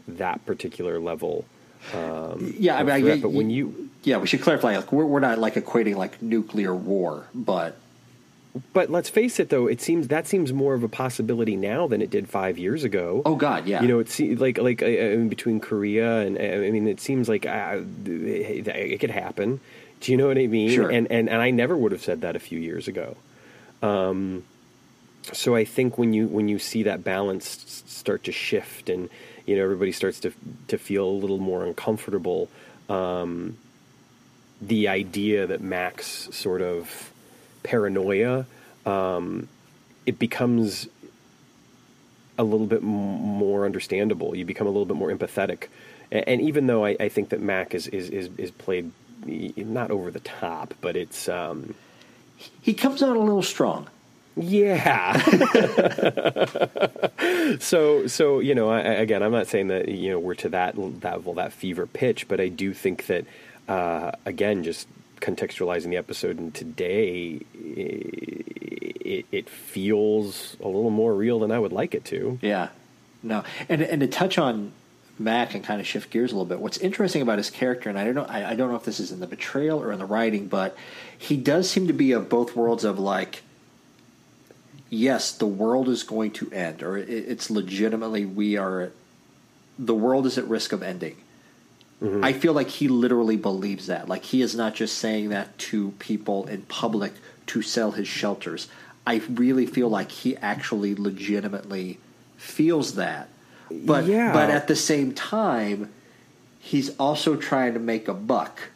[SPEAKER 1] that particular level. Um,
[SPEAKER 2] yeah, I mean, threat,
[SPEAKER 1] I, but when you
[SPEAKER 2] yeah, we should clarify. Like, we're, we're not like equating like nuclear war, but
[SPEAKER 1] but let's face it, though. It seems that seems more of a possibility now than it did five years ago.
[SPEAKER 2] Oh God, yeah.
[SPEAKER 1] You know, it's like like uh, in between Korea and I mean, it seems like uh, it could happen. Do you know what I mean?
[SPEAKER 2] Sure.
[SPEAKER 1] And and and I never would have said that a few years ago. Um, so I think when you when you see that balance start to shift and you know everybody starts to to feel a little more uncomfortable, um, the idea that Mac's sort of paranoia um, it becomes a little bit more understandable. You become a little bit more empathetic, and, and even though I, I, think that Mac is, is is is played not over the top, but it's um,
[SPEAKER 2] he comes out a little strong.
[SPEAKER 1] Yeah. so so you know I, again I'm not saying that you know we're to that that well that fever pitch, but I do think that uh, again just contextualizing the episode and today, it, it, feels a little more real than I would like it to.
[SPEAKER 2] Yeah. No, and and to touch on Mac and kind of shift gears a little bit. What's interesting about his character, and I don't know, I, I don't know if this is in the betrayal or in the writing, but he does seem to be of both worlds of like yes, the world is going to end, or it's legitimately we are, the world is at risk of ending. Mm-hmm. I feel like he literally believes that. Like he is not just saying that to people in public to sell his shelters. I really feel like he actually legitimately feels that. But yeah. but at the same time, he's also trying to make a buck.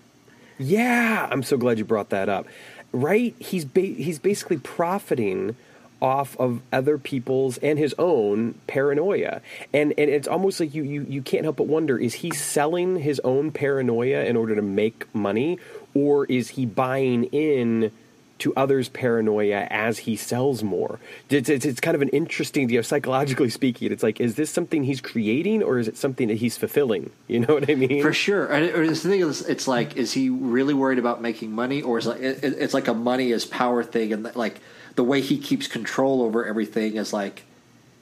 [SPEAKER 1] Yeah, I'm so glad you brought that up. Right? He's ba- he's basically profiting off of other people's and his own paranoia. And and it's almost like you, you you can't help but wonder is he selling his own paranoia in order to make money or is he buying in to others' paranoia as he sells more. It's, it's, it's kind of an interesting, you know, psychologically speaking. It's like, is this something he's creating or is it something that he's fulfilling? You know what I mean?
[SPEAKER 2] For sure. And the thing is, it's like, is he really worried about making money, or is it like it's like a money is power thing, and like the way he keeps control over everything is like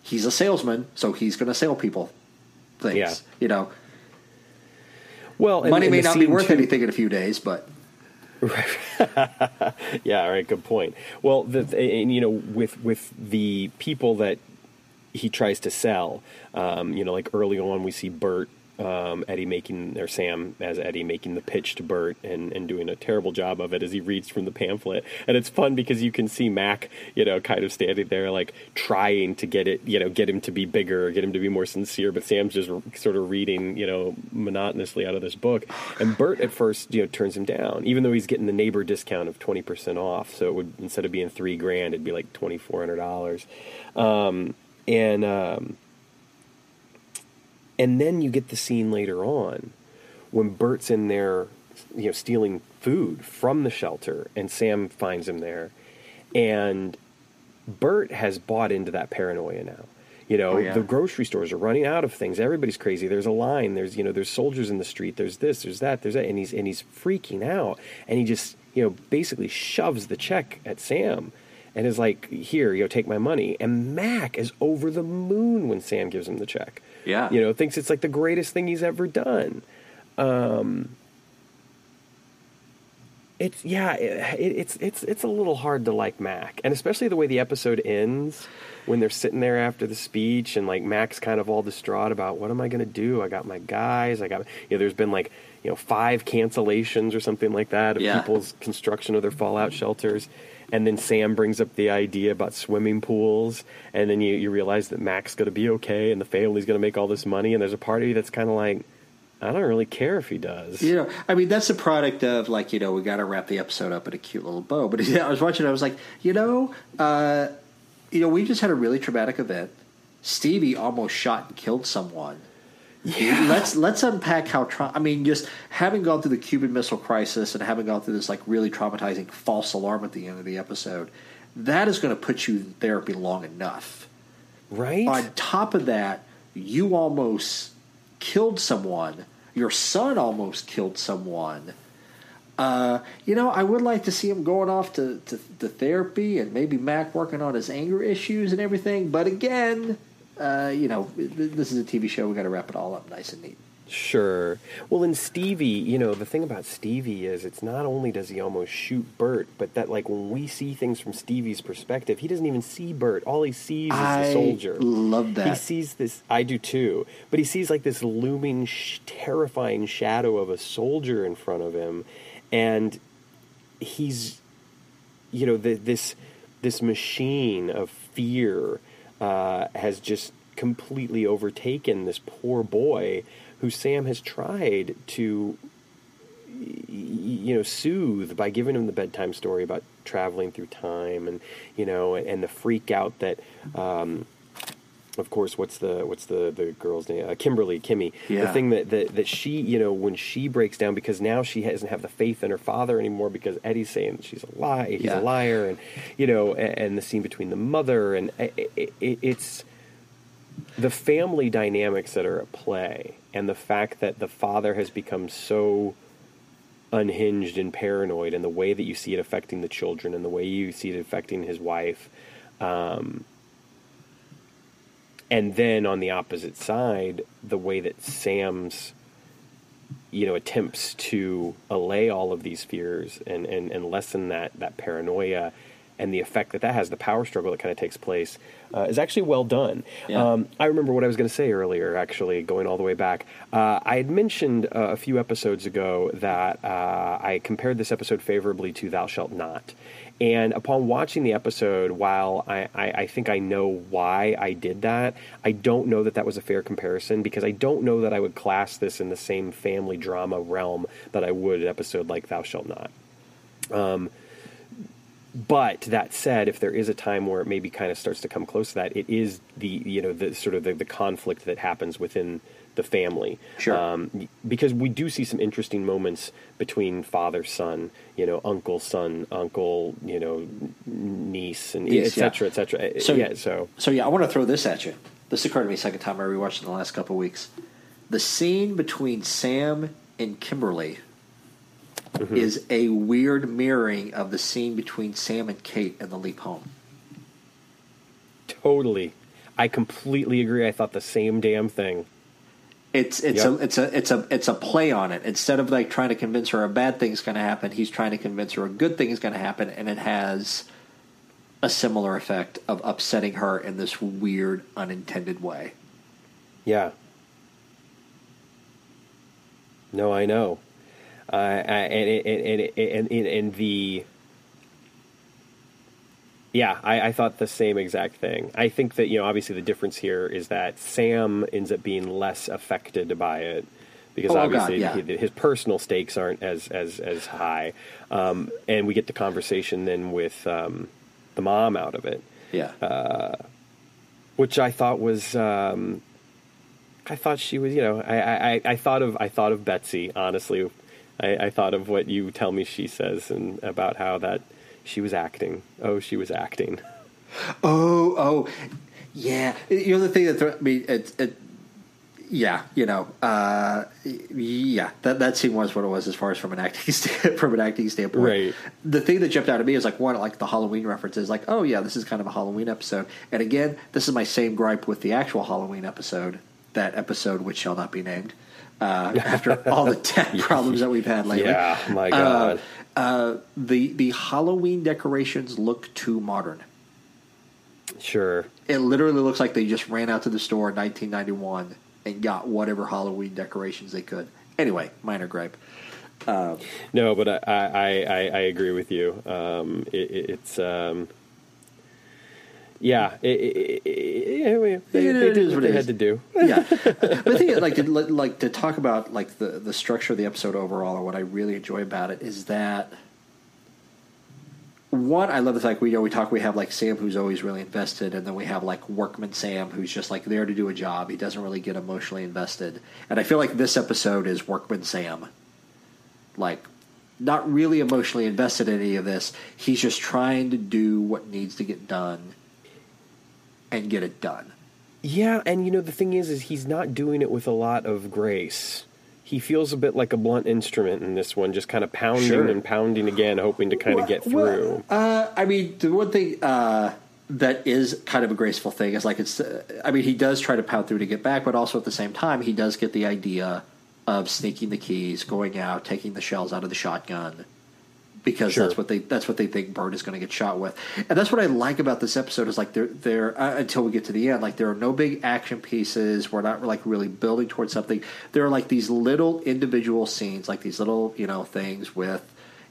[SPEAKER 2] he's a salesman, so he's going to sell people things.
[SPEAKER 1] Yeah.
[SPEAKER 2] You know,
[SPEAKER 1] well, and-
[SPEAKER 2] money
[SPEAKER 1] and
[SPEAKER 2] may not be worth
[SPEAKER 1] too-
[SPEAKER 2] anything in a few days, but
[SPEAKER 1] yeah, all right, good point. Well, the, and you know, with with the people that he tries to sell, um, you know, like early on, we see Bert, um, Eddie making or Sam as Eddie making the pitch to Bert and and doing a terrible job of it as he reads from the pamphlet, and it's fun because you can see Mac, you know, kind of standing there like trying to get it, you know, get him to be bigger, get him to be more sincere, but Sam's just sort of reading, you know, monotonously out of this book, and Bert at first, you know, turns him down, even though he's getting the neighbor discount of twenty percent off, so it would instead of being three grand, it'd be like twenty four hundred dollars, um, and um, and then you get the scene later on when Bert's in there, you know, stealing food from the shelter, and Sam finds him there, and Bert has bought into that paranoia now. You know,
[SPEAKER 2] Oh, yeah.
[SPEAKER 1] the grocery stores are running out of things. Everybody's crazy. There's a line. There's you know, there's soldiers in the street. There's this. There's that. There's that. And he's and he's freaking out. And he just you know basically shoves the check at Sam, and is like, "Here, you know, take my money." And Mac is over the moon when Sam gives him the check.
[SPEAKER 2] Yeah.
[SPEAKER 1] you know, thinks it's like the greatest thing he's ever done. Um, it's yeah, it, it, it's it's it's a little hard to like Mac, and especially the way the episode ends when they're sitting there after the speech, and like Mac's kind of all distraught about what am I going to do? I got my guys, I got you know. There's been like you know five cancellations or something like that of
[SPEAKER 2] Yeah.
[SPEAKER 1] people's construction of their fallout shelters. And then Sam brings up the idea about swimming pools, and then you, you realize that Mac's going to be okay, and the family's going to make all this money, and there's a part of you that's kind of like, I don't really care if he does.
[SPEAKER 2] You know, I mean, that's a product of like, you know, we got to wrap the episode up in a cute little bow. But yeah, I was watching, I was like, you know, uh, you know, we just had a really traumatic event. Stevie almost shot and killed someone. Let's let's unpack how. Tra- I mean, just having gone through the Cuban Missile Crisis and having gone through this like really traumatizing false alarm at the end of the episode, that is going to put you in therapy long enough.
[SPEAKER 1] Right?
[SPEAKER 2] On top of that, you almost killed someone. Your son almost killed someone. Uh, you know, I would like to see him going off to, to, to therapy and maybe Mac working on his anger issues and everything. But again, uh, you know, this is a TV show. We got to wrap it all up nice and neat.
[SPEAKER 1] Sure. Well, in Stevie, you know, the thing about Stevie is it's not only does he almost shoot Bert, but that, like, when we see things from Stevie's perspective, he doesn't even see Bert. All he sees is
[SPEAKER 2] I
[SPEAKER 1] the soldier.
[SPEAKER 2] love that.
[SPEAKER 1] He sees this, I do too, but he sees, like, this looming, sh- terrifying shadow of a soldier in front of him, and he's, you know, the, this, this machine of fear uh, has just completely overtaken this poor boy who Sam has tried to you know soothe by giving him the bedtime story about traveling through time and you know and the freak out that um, of course what's the what's the the girl's name? Uh, Kimberly Kimmy. The thing that, that that she you know when she breaks down because now she doesn't have the faith in her father anymore because Eddie's saying she's a lie he's
[SPEAKER 2] Yeah.
[SPEAKER 1] a liar and you know and, and the scene between the mother and it, it, it's the family dynamics that are at play and the fact that the father has become so unhinged and paranoid and the way that you see it affecting the children and the way you see it affecting his wife um, and then on the opposite side the way that sam's you know attempts to allay all of these fears and, and, and lessen that, that paranoia and the effect that that has the power struggle that kind of takes place uh, is actually well done.
[SPEAKER 2] Yeah.
[SPEAKER 1] um, i remember what i was going to say earlier actually going all the way back. Uh, i had mentioned uh, a few episodes ago that uh, i compared this episode favorably to thou shalt not and upon watching the episode, while I, I, I think I know why I did that, I don't know that that was a fair comparison because I don't know that I would class this in the same family drama realm that I would an episode like Thou Shalt Not. Um, but that said, if there is a time where it maybe kind of starts to come close to that, it is the you know the sort of the, the conflict that happens within the family.
[SPEAKER 2] Sure.
[SPEAKER 1] Um, because we do see some interesting moments between father, son, you know, uncle, son, uncle, you know, niece, and
[SPEAKER 2] Niece,
[SPEAKER 1] et cetera, et cetera.
[SPEAKER 2] So-
[SPEAKER 1] yeah, so
[SPEAKER 2] So yeah, I want to throw this at you. This occurred to me second time I rewatched in the last couple of weeks. The scene between Sam and Kimberly
[SPEAKER 1] Mm-hmm.
[SPEAKER 2] is a weird mirroring of the scene between Sam and Kate in The Leap Home.
[SPEAKER 1] totally. I completely agree. I thought the same damn thing.
[SPEAKER 2] It's it's
[SPEAKER 1] Yep.
[SPEAKER 2] a it's a it's a it's a play on it. Instead of like trying to convince her a bad thing's going to happen, he's trying to convince her a good thing is going to happen, and it has a similar effect of upsetting her in this weird, unintended way.
[SPEAKER 1] Yeah. No, I know. Uh, and, and, and, and, and, and the. Yeah, I, I thought the same exact thing. I think that, you know, obviously the difference here is that Sam ends up being less affected by it because
[SPEAKER 2] Oh, God,
[SPEAKER 1] obviously
[SPEAKER 2] yeah.
[SPEAKER 1] he- his personal stakes aren't as, as, as high. Um, and we get the conversation then with um, the mom out of it
[SPEAKER 2] Yeah.
[SPEAKER 1] which I thought was. Um, I thought she was, you know, I, I, I thought of I thought of Betsy. Honestly, I, I thought of what you tell me she says and about how that she was acting. Oh, she was acting.
[SPEAKER 2] Oh, oh, yeah. You know the thing that I mean, it, it, yeah, you know, uh, yeah. That that scene was what it was as far as from an acting from an acting standpoint.
[SPEAKER 1] Right.
[SPEAKER 2] The thing that jumped out at me is like one, like the Halloween references. Like, oh yeah, this is kind of a Halloween episode. And again, this is my same gripe with the actual Halloween episode. That episode, which shall not be named, uh, after all the tech problems that we've had lately.
[SPEAKER 1] Yeah, my God.
[SPEAKER 2] Uh, the the Halloween decorations look too modern.
[SPEAKER 1] Sure.
[SPEAKER 2] It literally looks like they just ran out to the store in 1991 and got whatever Halloween decorations they could. Anyway, minor gripe.
[SPEAKER 1] No, but I I, I, I agree with you. Um, it- it's um, yeah. It, it, it, they,
[SPEAKER 2] It
[SPEAKER 1] they did
[SPEAKER 2] what
[SPEAKER 1] they had to do.
[SPEAKER 2] Yeah, but the thing, like, to, like to talk about like the the structure of the episode overall, or what I really enjoy about it is that one, I love the fact we you know we talk we have like Sam who's always really invested, and then we have like workman Sam who's just like there to do a job. He doesn't really get emotionally invested, and I feel like this episode is workman Sam, like not really emotionally invested in any of this. He's just trying to do what needs to get done and get it done.
[SPEAKER 1] Yeah, and you know the thing is, is he's not doing it with a lot of grace. He feels a bit like a blunt instrument in this one, just kind of pounding
[SPEAKER 2] Sure.
[SPEAKER 1] and pounding again, hoping to kind of get
[SPEAKER 2] Well,
[SPEAKER 1] through.
[SPEAKER 2] uh, I mean, the one thing uh, that is kind of a graceful thing is like it's. Uh, I mean, he does try to pound through to get back, but also at the same time, he does get the idea of sneaking the keys, going out, taking the shells out of the shotgun, because
[SPEAKER 1] Sure.
[SPEAKER 2] that's what they that's what they think Bert is going to get shot with, and that's what I like about this episode is like there there uh, until we get to the end, like there are no big action pieces. We're not like really building towards something. There are like these little individual scenes, like these little you know things with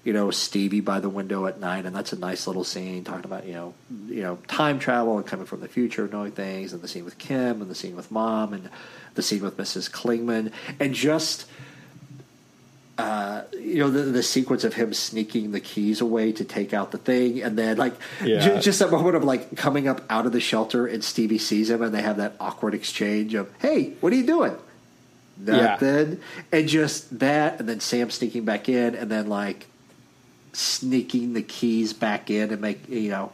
[SPEAKER 2] you know Stevie by the window at night, and that's a nice little scene talking about you know you know time travel and coming from the future, knowing things, and the scene with Kim, and the scene with Mom, and the scene with Mrs. Klingman, and just uh, you know the, the sequence of him sneaking the keys away to take out the thing, and then like
[SPEAKER 1] Yeah.
[SPEAKER 2] ju- just that moment of like coming up out of the shelter, and Stevie sees him, and they have that awkward exchange of "Hey, what are you doing?"
[SPEAKER 1] Yeah.
[SPEAKER 2] Nothing, and just that, and then Sam sneaking back in, and then like sneaking the keys back in and make you know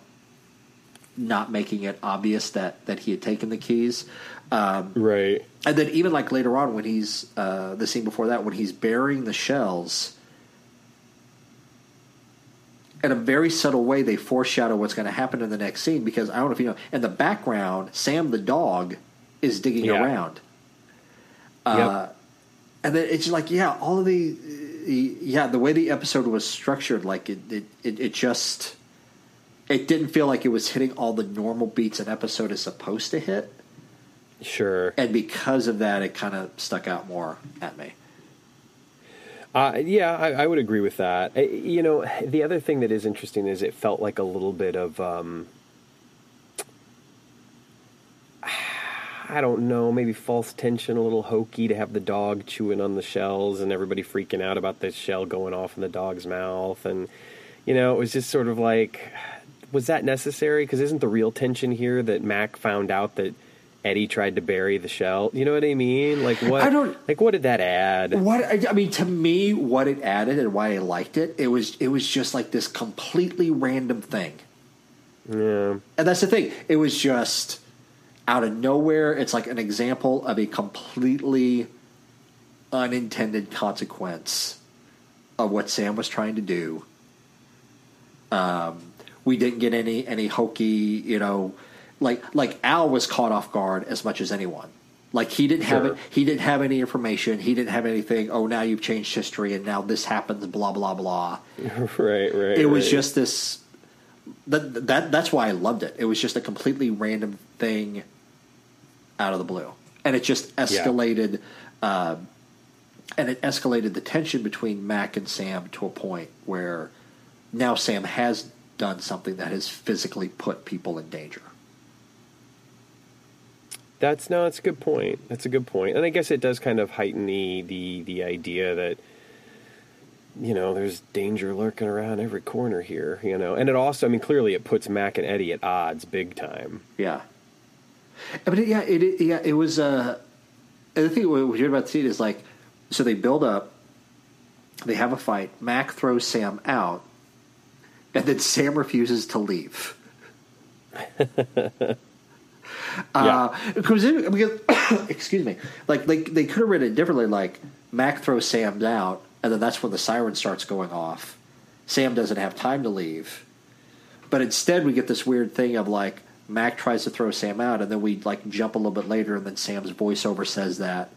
[SPEAKER 2] not making it obvious that that he had taken the keys. Um,
[SPEAKER 1] Right.
[SPEAKER 2] And then even like later on when he's uh, the scene before that when he's burying the shells in a very subtle way they foreshadow what's going to happen in the next scene because i don't know if you know in the background sam the dog is digging
[SPEAKER 1] Yeah.
[SPEAKER 2] around. Uh, and then it's like yeah all of the yeah the way the episode was structured like it it, it, it just it didn't feel like it was hitting all the normal beats an episode is supposed to hit
[SPEAKER 1] Sure.
[SPEAKER 2] and because of that, it kind of stuck out more at me.
[SPEAKER 1] Uh, yeah, I, I would agree with that. Uh, You know, the other thing that is interesting is it felt like a little bit of, um, I don't know, maybe false tension, a little hokey to have the dog chewing on the shells and everybody freaking out about the shell going off in the dog's mouth. And, you know, it was just sort of like, was that necessary? Because isn't the real tension here that Mac found out that Eddie tried to bury the shell. You know what I mean? Like what?
[SPEAKER 2] I don't-
[SPEAKER 1] like what did that add?
[SPEAKER 2] What I, I mean to me, what it added and why I liked it, it was it was just like this completely random thing.
[SPEAKER 1] Yeah.
[SPEAKER 2] And that's the thing. It was just out of nowhere. It's like an example of a completely unintended consequence of what Sam was trying to do. Um, we didn't get any any hokey, you know, like like Al was caught off guard as much as anyone. Like he didn't have it. He didn't have any information. He didn't have anything. Oh, now you've changed history, and now this happens. Blah blah blah.
[SPEAKER 1] right, right.
[SPEAKER 2] It was
[SPEAKER 1] right.
[SPEAKER 2] just this. That, that that's why I loved it. It was just a completely random thing out of the blue, and it just escalated. Uh, and it escalated the tension between Mac and Sam to a point where now Sam has done something that has physically put people in danger.
[SPEAKER 1] That's no, that's a good point. That's a good point. and I guess it does kind of heighten the the the idea that you know there's danger lurking around every corner here. You know, and it also, I mean, clearly it puts Mac and Eddie at odds big time.
[SPEAKER 2] Yeah, but it, yeah, it, it yeah it was. Uh, and the thing what we're about to see is like, so they build up, they have a fight. Mac throws Sam out, and then Sam refuses to leave. Uh, because, because excuse me, like they they could have written it differently. Like Mac throws Sam out, and then that's when the siren starts going off. Sam doesn't have time to leave, but instead we get this weird thing of like Mac tries to throw Sam out, and then we like jump a little bit later, and then Sam's voiceover says that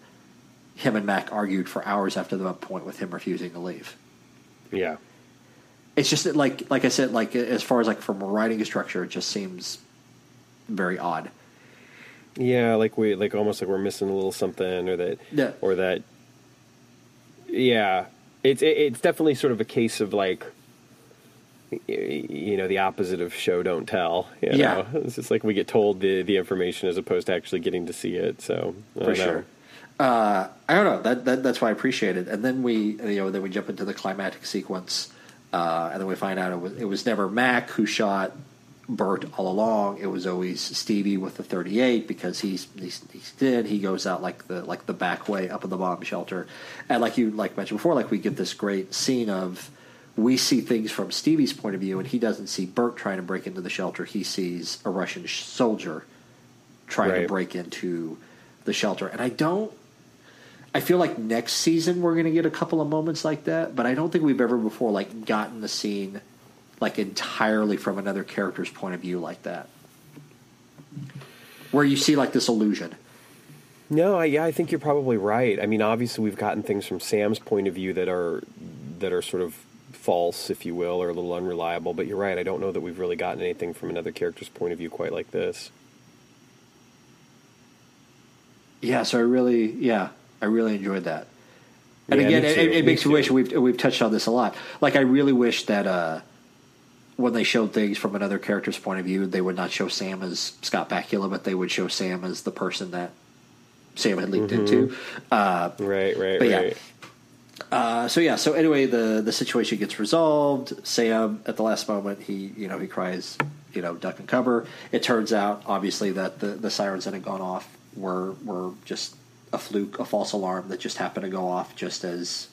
[SPEAKER 2] him and Mac argued for hours after the point with him refusing to leave.
[SPEAKER 1] Yeah,
[SPEAKER 2] It's just that, like like I said, like as far as like from a writing structure, it just seems very odd.
[SPEAKER 1] Yeah, like we like almost like we're missing a little something, or that,
[SPEAKER 2] Yeah.
[SPEAKER 1] or that. Yeah, it's it, it's definitely sort of a case of like. You know, the opposite of show don't tell. You
[SPEAKER 2] Yeah.
[SPEAKER 1] know? it's just like we get told the the information as opposed to actually getting to see it. So I
[SPEAKER 2] for
[SPEAKER 1] know.
[SPEAKER 2] sure. Uh, I don't know. That, that that's why I appreciate it. And then we, you know, then we jump into the climatic sequence, uh, and then we find out it was it was never Mac who shot Bert all along. It was always Stevie with the 38 because he's he's, he's dead. He goes out like the like the back way up in the bomb shelter, and like you like mentioned before, like we get this great scene of we see things from Stevie's point of view, and he doesn't see Bert trying to break into the shelter. He sees a Russian soldier trying to break into the shelter. And I don't. I feel like next season we're going to get a couple of moments like that, but I don't think we've ever before like gotten the scene like entirely from another character's point of view like that, where you see like this illusion.
[SPEAKER 1] No, I, yeah, I think you're probably right. I mean, obviously, we've gotten things from Sam's point of view that are that are sort of false, if you will, or a little unreliable. But you're right. I don't know that we've really gotten anything from another character's point of view quite like this.
[SPEAKER 2] Yeah, so I really, yeah, I really enjoyed that. And
[SPEAKER 1] Yeah,
[SPEAKER 2] again, it, it, makes me wish we've we've touched on this a lot. Like, I really wish that uh, when they showed things from another character's point of view, they would not show Sam as Scott Bakula, but they would show Sam as the person that Sam had leaped into. Uh,
[SPEAKER 1] Right, right,
[SPEAKER 2] But yeah.
[SPEAKER 1] right.
[SPEAKER 2] uh, so yeah, so anyway, the the situation gets resolved. Sam, at the last moment, he you know he cries, you know, duck and cover. It turns out, obviously, that the the sirens that had gone off were were just a fluke, a false alarm that just happened to go off just as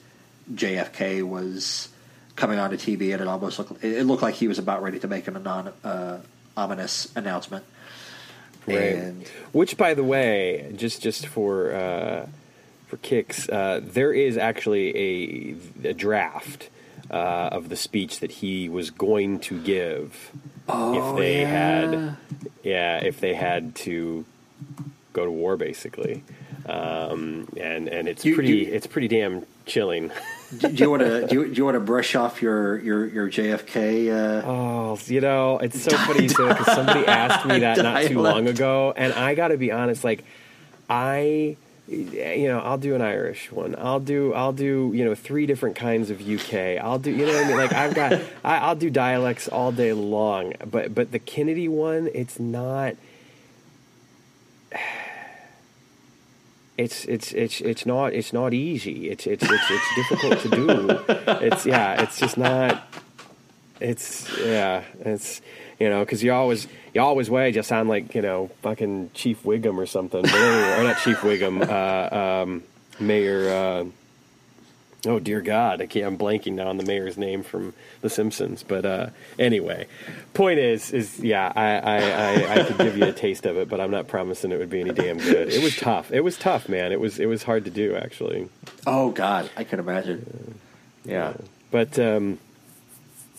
[SPEAKER 2] JFK was coming onto TV, and it almost looked it looked like he was about ready to make an anon, uh, ominous announcement.
[SPEAKER 1] Right.
[SPEAKER 2] And
[SPEAKER 1] Which, by the way, just just for uh, for kicks, uh, there is actually a, a draft uh, of the speech that he was going to give if they
[SPEAKER 2] yeah.
[SPEAKER 1] had, yeah, if they had to go to war, basically. Um, and and it's
[SPEAKER 2] You-
[SPEAKER 1] pretty
[SPEAKER 2] you-
[SPEAKER 1] it's pretty damn chilling.
[SPEAKER 2] do, you want to do you, do you want to brush off your your your JFK? Uh,
[SPEAKER 1] Oh, you know, it's so funny because somebody asked me that not too long ago, and I got to be honest, like I, you know, I'll do an Irish one. I'll do, I'll do, you know, three different kinds of UK. I'll do, you know what I mean? Like I've got, I, I'll do dialects all day long, but but the Kennedy one, it's not. It's it's it's it's not it's not easy. It's it's it's it's difficult to do. It's yeah. It's just not it's yeah, it's you know because you always you always way just sound like you know fucking Chief Wiggum or something, but anyway, or not Chief Wiggum, uh, um, Mayor. Uh, oh dear God, I can't. I'm blanking now on the mayor's name from The Simpsons. But uh, anyway, point is, is yeah, I, I, I, I could give you a taste of it, but I'm not promising it would be any damn good. It was tough. It was tough, man. It was it was hard to do actually.
[SPEAKER 2] Oh God, I can imagine. Yeah,
[SPEAKER 1] but um,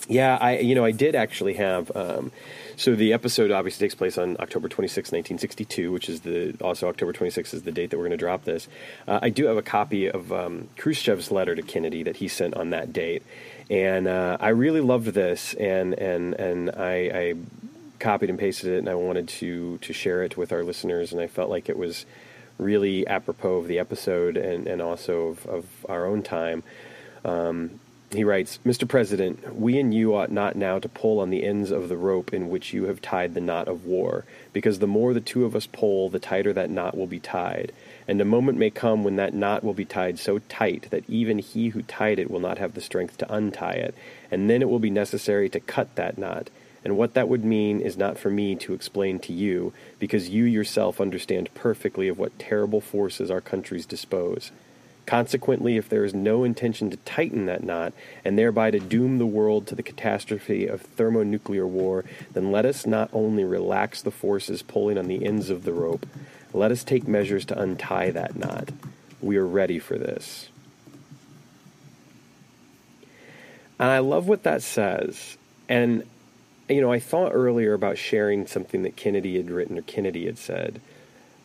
[SPEAKER 1] yeah, I you know I did actually have. Um, so the episode obviously takes place on October 26, 1962, which is the also October 26 is the date that we're going to drop this. Uh, I do have a copy of um, Khrushchev's letter to Kennedy that he sent on that date, and uh, I really loved this, and and and I, I copied and pasted it, and I wanted to to share it with our listeners, and I felt like it was really apropos of the episode and and also of, of our own time. Um, he writes, Mr. President, we and you ought not now to pull on the ends of the rope in which you have tied the knot of war, because the more the two of us pull, the tighter that knot will be tied. And a moment may come when that knot will be tied so tight that even he who tied it will not have the strength to untie it, and then it will be necessary to cut that knot. And what that would mean is not for me to explain to you, because you yourself understand perfectly of what terrible forces our countries dispose. Consequently, if there is no intention to tighten that knot and thereby to doom the world to the catastrophe of thermonuclear war, then let us not only relax the forces pulling on the ends of the rope, let us take measures to untie that knot. We are ready for this. And I love what that says. And, you know, I thought earlier about sharing something that Kennedy had written or Kennedy had said.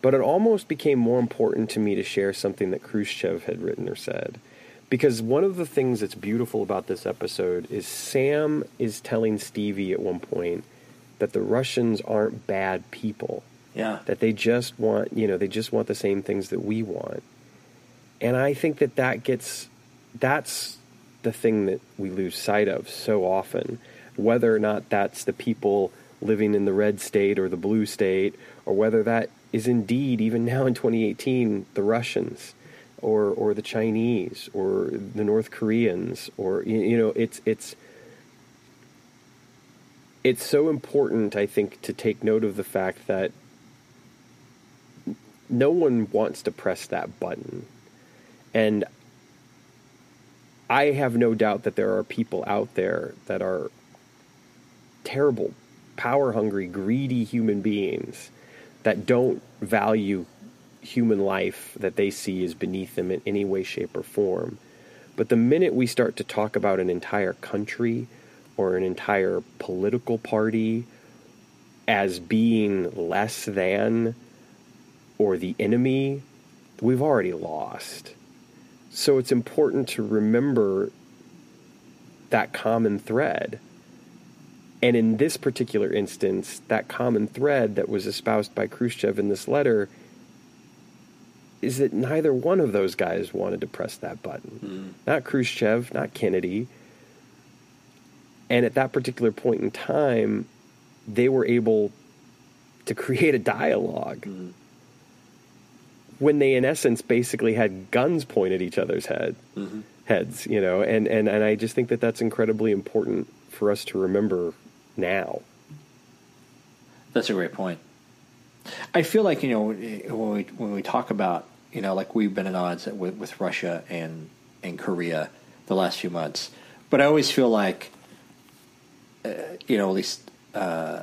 [SPEAKER 1] But it almost became more important to me to share something that Khrushchev had written or said. Because one of the things that's beautiful about this episode is Sam is telling Stevie at one point that the Russians aren't bad people.
[SPEAKER 2] Yeah.
[SPEAKER 1] That they just want, you know, they just want the same things that we want. And I think that that gets, that's the thing that we lose sight of so often. Whether or not that's the people living in the red state or the blue state, or whether that is indeed, even now in 2018, the Russians or or the Chinese or the North Koreans or you know it's it's it's so important I think to take note of the fact that no one wants to press that button. And I have no doubt that there are people out there that are terrible power hungry greedy human beings that don't value human life that they see as beneath them in any way, shape, or form. But the minute we start to talk about an entire country or an entire political party as being less than or the enemy, we've already lost. So it's important to remember that common thread and in this particular instance, that common thread that was espoused by Khrushchev in this letter is that neither one of those guys wanted to press that button. Mm. Not Khrushchev, not Kennedy. And at that particular point in time, they were able to create a dialogue mm. when they, in essence, basically had guns pointed at each other's head, mm-hmm. heads. You know, and, and and I just think that that's incredibly important for us to remember now.
[SPEAKER 2] That's a great point. I feel like you know when we when we talk about you know like we've been at odds with, with Russia and and Korea the last few months, but I always feel like uh, you know at least uh,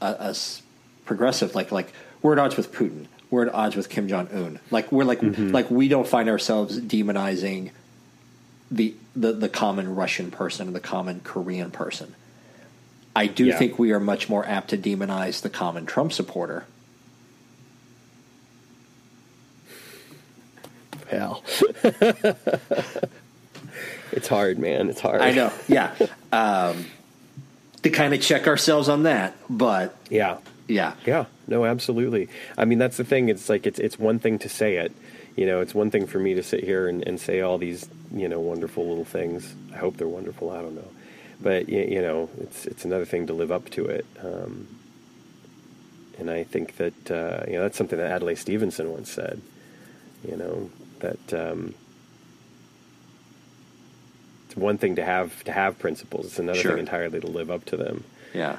[SPEAKER 2] us progressive like like we're at odds with Putin, we're at odds with Kim Jong Un. Like we're like mm-hmm. like we don't find ourselves demonizing the the the common Russian person or the common Korean person. I do yeah. think we are much more apt to demonize the common Trump supporter.
[SPEAKER 1] Hell. it's hard, man. It's hard.
[SPEAKER 2] I know. Yeah. Um, to kind of check ourselves on that, but
[SPEAKER 1] yeah,
[SPEAKER 2] yeah,
[SPEAKER 1] yeah. No, absolutely. I mean, that's the thing. It's like it's it's one thing to say it. You know, it's one thing for me to sit here and, and say all these you know wonderful little things. I hope they're wonderful. I don't know but you know, it's it's another thing to live up to it. Um, and I think that uh, you know that's something that Adlai Stevenson once said. You know that um, it's one thing to have to have principles; it's another
[SPEAKER 2] Sure.
[SPEAKER 1] thing entirely to live up to them.
[SPEAKER 2] Yeah.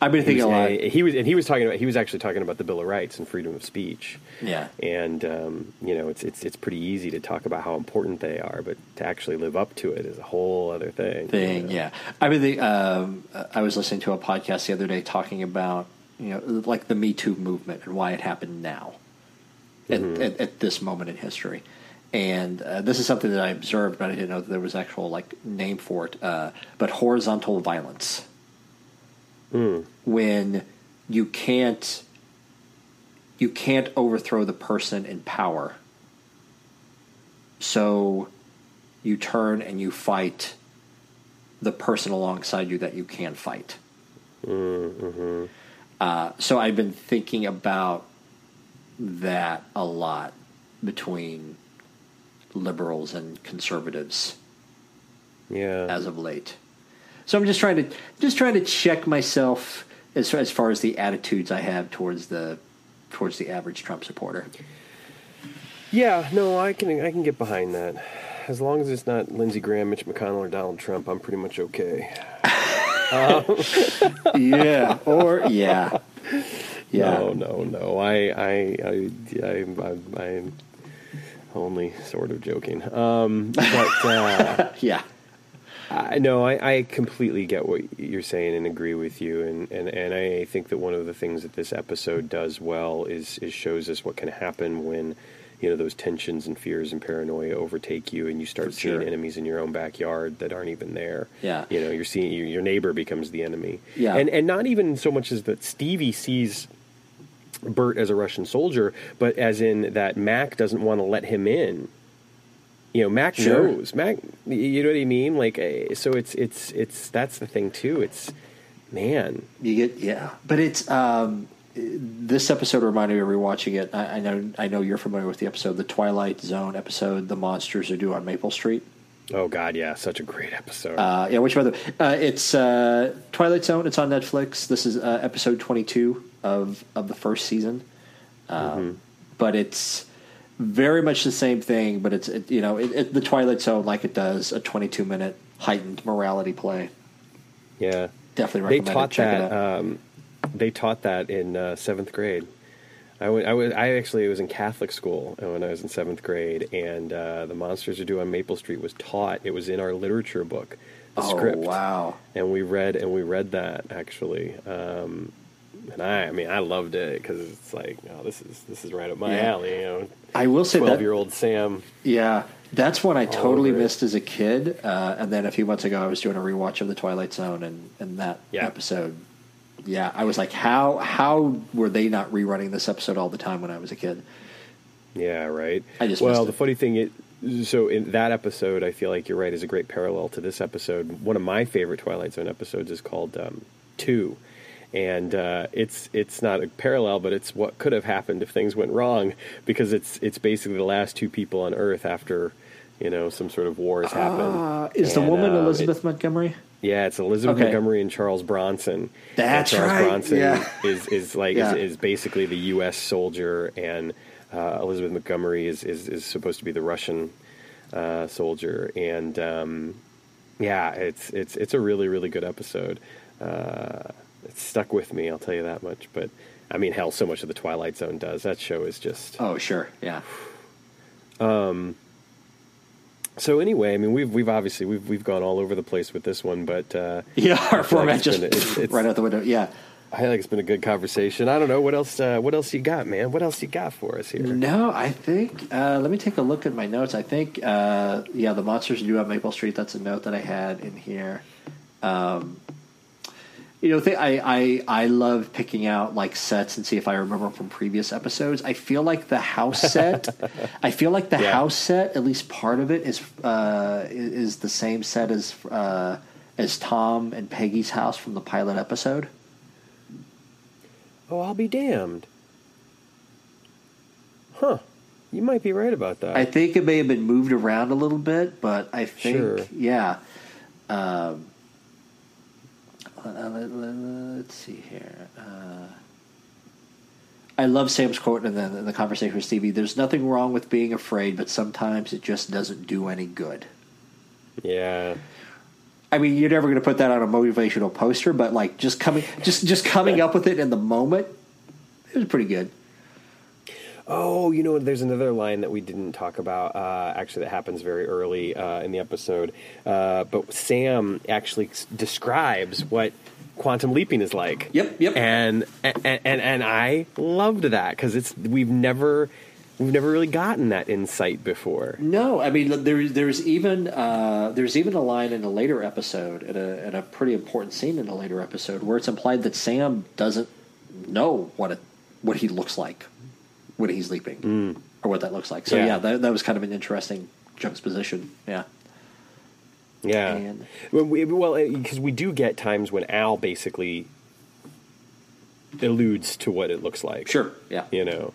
[SPEAKER 2] I've been thinking a lot.
[SPEAKER 1] he was, and he was talking about. He was actually talking about the Bill of Rights and freedom of speech.
[SPEAKER 2] yeah.
[SPEAKER 1] And um, you know, it's it's it's pretty easy to talk about how important they are, but to actually live up to it is a whole other thing.
[SPEAKER 2] thing.
[SPEAKER 1] you know?
[SPEAKER 2] Yeah, I mean, the, um, I was listening to a podcast the other day talking about you know like the Me Too movement and why it happened now, at, at, at this moment in history. And uh, this is something that I observed, but I didn't know that there was actual like name for it. Uh, but horizontal violence, when you can't you can't overthrow the person in power, so you turn and you fight the person alongside you that you can fight. Uh, so I've been thinking about that a lot between liberals and conservatives
[SPEAKER 1] yeah.
[SPEAKER 2] as of late. So I'm just trying to just trying to check myself as as far as the attitudes I have towards the towards the average Trump supporter.
[SPEAKER 1] Yeah, no, I can I can get behind that. As long as it's not Lindsey Graham, Mitch McConnell, or Donald Trump, I'm pretty much okay.
[SPEAKER 2] yeah, or yeah, yeah.
[SPEAKER 1] No, no, no. I, I, I, I, I, I'm only sort of joking. Um, but uh,
[SPEAKER 2] Yeah.
[SPEAKER 1] I no, I, I completely get what you're saying and agree with you. And, and, and I think that one of the things that this episode does well is is shows us what can happen when you know those tensions and fears and paranoia overtake you, and you start
[SPEAKER 2] For
[SPEAKER 1] seeing
[SPEAKER 2] sure.
[SPEAKER 1] enemies in your own backyard that aren't even there.
[SPEAKER 2] Yeah.
[SPEAKER 1] you know, you're seeing your, your neighbor becomes the enemy.
[SPEAKER 2] Yeah.
[SPEAKER 1] and and not even so much as that Stevie sees. Bert as a Russian soldier, but as in that Mac doesn't want to let him in. You know, Mac
[SPEAKER 2] Sure.
[SPEAKER 1] knows. Mac, you know what I mean? Like, eh, so it's it's it's that's the thing too. It's man,
[SPEAKER 2] You get yeah, but it's um, this episode reminded me of rewatching it. I, I know I know you're familiar with the episode, the Twilight Zone episode, "The Monsters Are Due on Maple Street."
[SPEAKER 1] oh god, yeah, such a great episode.
[SPEAKER 2] Uh, yeah, which other? Uh, it's uh, Twilight Zone. It's on Netflix. This is uh, episode 22 of of the first season. Um, But it's very much the same thing. But it's it, you know it, it, the Twilight Zone like it does a 22 minute heightened morality play.
[SPEAKER 1] yeah,
[SPEAKER 2] Definitely
[SPEAKER 1] they taught that. Um, they taught that in uh, seventh grade. I I was I actually was in Catholic school when I was in seventh grade, and uh, the Monsters Are Due on Maple Street was taught. It was in our literature book, the
[SPEAKER 2] oh
[SPEAKER 1] script.
[SPEAKER 2] wow!
[SPEAKER 1] and we read and we read that actually um, and I, I mean, I loved it because it's like, oh, this is this is right up my
[SPEAKER 2] Yeah.
[SPEAKER 1] alley. You know,
[SPEAKER 2] I will say that
[SPEAKER 1] twelve-year-old Sam.
[SPEAKER 2] Yeah, that's one I totally
[SPEAKER 1] it.
[SPEAKER 2] missed as a kid. Uh, and then a few months ago, I was doing a rewatch of the Twilight Zone, and, and that
[SPEAKER 1] Yeah.
[SPEAKER 2] episode. Yeah, I was like, how how were they not rerunning this episode all the time when I was a kid?
[SPEAKER 1] Yeah, right.
[SPEAKER 2] I just
[SPEAKER 1] well, the funny thing is, so in that episode, I feel like you're right is a great parallel to this episode. One of my favorite Twilight Zone episodes is called um, Two, and uh, it's it's not a parallel, but it's what could have happened if things went wrong because it's it's basically the last two people on Earth after you know some sort of war has happened.
[SPEAKER 2] Uh, is the woman
[SPEAKER 1] um,
[SPEAKER 2] Elizabeth Montgomery?
[SPEAKER 1] Yeah, it's Elizabeth
[SPEAKER 2] Okay.
[SPEAKER 1] Montgomery and Charles Bronson.
[SPEAKER 2] That's
[SPEAKER 1] and Charles
[SPEAKER 2] right,
[SPEAKER 1] Bronson
[SPEAKER 2] yeah.
[SPEAKER 1] is is like
[SPEAKER 2] Yeah.
[SPEAKER 1] is, is basically the U.S. soldier, and uh, Elizabeth Montgomery is, is is supposed to be the Russian uh, soldier. And um, yeah, it's it's it's a really really good episode. Uh, stuck with me, I'll tell you that much. But I mean, hell, so much of the Twilight Zone does. That show is just
[SPEAKER 2] Oh, sure, yeah, Um.
[SPEAKER 1] so. Anyway, I mean, we've we've obviously we've we've gone all over the place with this one, but. Uh,
[SPEAKER 2] yeah. Our
[SPEAKER 1] feel like
[SPEAKER 2] format just
[SPEAKER 1] been- it's- it's-
[SPEAKER 2] right out the window. Yeah.
[SPEAKER 1] I feel like it's been a good conversation. I don't know what else. Uh, what else you got, man? What else you got for us here?
[SPEAKER 2] No, I think. Uh, let me take a look at my notes. I think, uh, yeah, the monsters due on Maple Street. That's a note that I had in here. Um, you know, th- I, I I love picking out like sets and see if I remember from previous episodes. I feel like the house set. I feel like the
[SPEAKER 1] Yeah.
[SPEAKER 2] house set, at least part of it, is uh, is the same set as uh, as Tom and Peggy's house from the pilot episode.
[SPEAKER 1] Oh, I'll be damned. Huh? You might be right about that.
[SPEAKER 2] I think it may have been moved around a little bit, but I think
[SPEAKER 1] Sure.
[SPEAKER 2] yeah. Um, uh, let, us see here. Uh, I love Sam's quote in the, in the conversation with Stevie. There's nothing wrong with being afraid, but sometimes it just doesn't do any good.
[SPEAKER 1] Yeah.
[SPEAKER 2] I mean, you're never going to put that on a motivational poster, but like just coming, just just coming up with it in the moment, it was pretty good.
[SPEAKER 1] Oh, you know, there's another line that we didn't talk about. Uh, actually, that happens very early uh, in the episode. Uh, but Sam actually describes what quantum leaping is like.
[SPEAKER 2] Yep, yep.
[SPEAKER 1] And and and, and I loved that because it's we've never we've never really gotten that insight before.
[SPEAKER 2] No, I mean there, there's even uh, there's even a line in a later episode, in a, in a pretty important scene in a later episode, where it's implied that Sam doesn't know what it, what he looks like when he's leaping, or what that looks like. So
[SPEAKER 1] Yeah.
[SPEAKER 2] yeah, that, that was kind of an interesting juxtaposition. Yeah,
[SPEAKER 1] Yeah.
[SPEAKER 2] And-
[SPEAKER 1] well, we, well, because we do get times when Al basically alludes to what it looks like.
[SPEAKER 2] sure, yeah,
[SPEAKER 1] You know.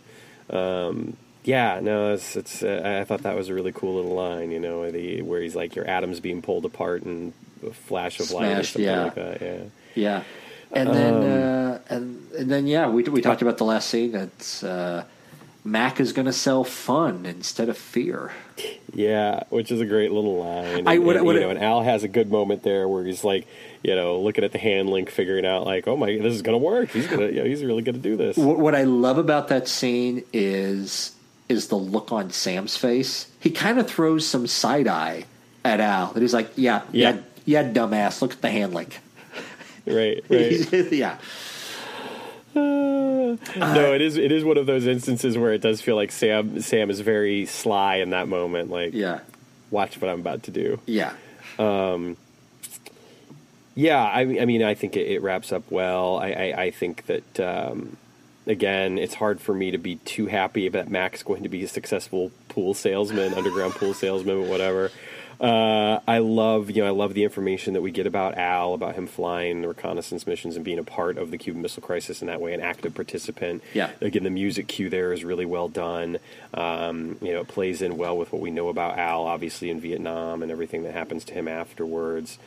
[SPEAKER 1] Um, yeah, no, it's, it's uh, I thought that was a really cool little line, you know, the, where he's like, your atoms being pulled apart and a flash of light or something
[SPEAKER 2] yeah.
[SPEAKER 1] like that. Yeah.
[SPEAKER 2] yeah. And then uh, and and then yeah, we we talked about the last scene. It's uh, Mac is going to sell fun instead of fear.
[SPEAKER 1] Yeah, which is a great little line.
[SPEAKER 2] I
[SPEAKER 1] And,
[SPEAKER 2] would-
[SPEAKER 1] and,
[SPEAKER 2] would-
[SPEAKER 1] you know, and Al has a good moment there where he's like, you know, looking at the hand link, figuring out like, oh my, this is gonna work. He's gonna, you know, he's really gonna do this.
[SPEAKER 2] What, what I love about that scene is is the look on Sam's face. He kind of throws some side eye at Al. And he's like, "Yeah, yeah,
[SPEAKER 1] Yeah.
[SPEAKER 2] yeah, dumbass. Look at the hand link."
[SPEAKER 1] Right, right.
[SPEAKER 2] yeah,
[SPEAKER 1] no, it is it is one of those instances where it does feel like Sam Sam is very sly in that moment. Like,
[SPEAKER 2] yeah,
[SPEAKER 1] watch what I'm about to do.
[SPEAKER 2] yeah.
[SPEAKER 1] Yeah, I, mean- I mean, I think it, it wraps up well. I, I, I think that um, again, it's hard for me to be too happy that Mac's going to be a successful pool salesman, underground pool salesman, whatever. Uh, I love, you know, I love the information that we get about Al, about him flying the reconnaissance missions and being a part of the Cuban Missile Crisis in that way, an active participant.
[SPEAKER 2] Yeah.
[SPEAKER 1] Again, the music cue there is really well done. Um, you know, it plays in well with what we know about Al, obviously in Vietnam and everything that happens to him afterwards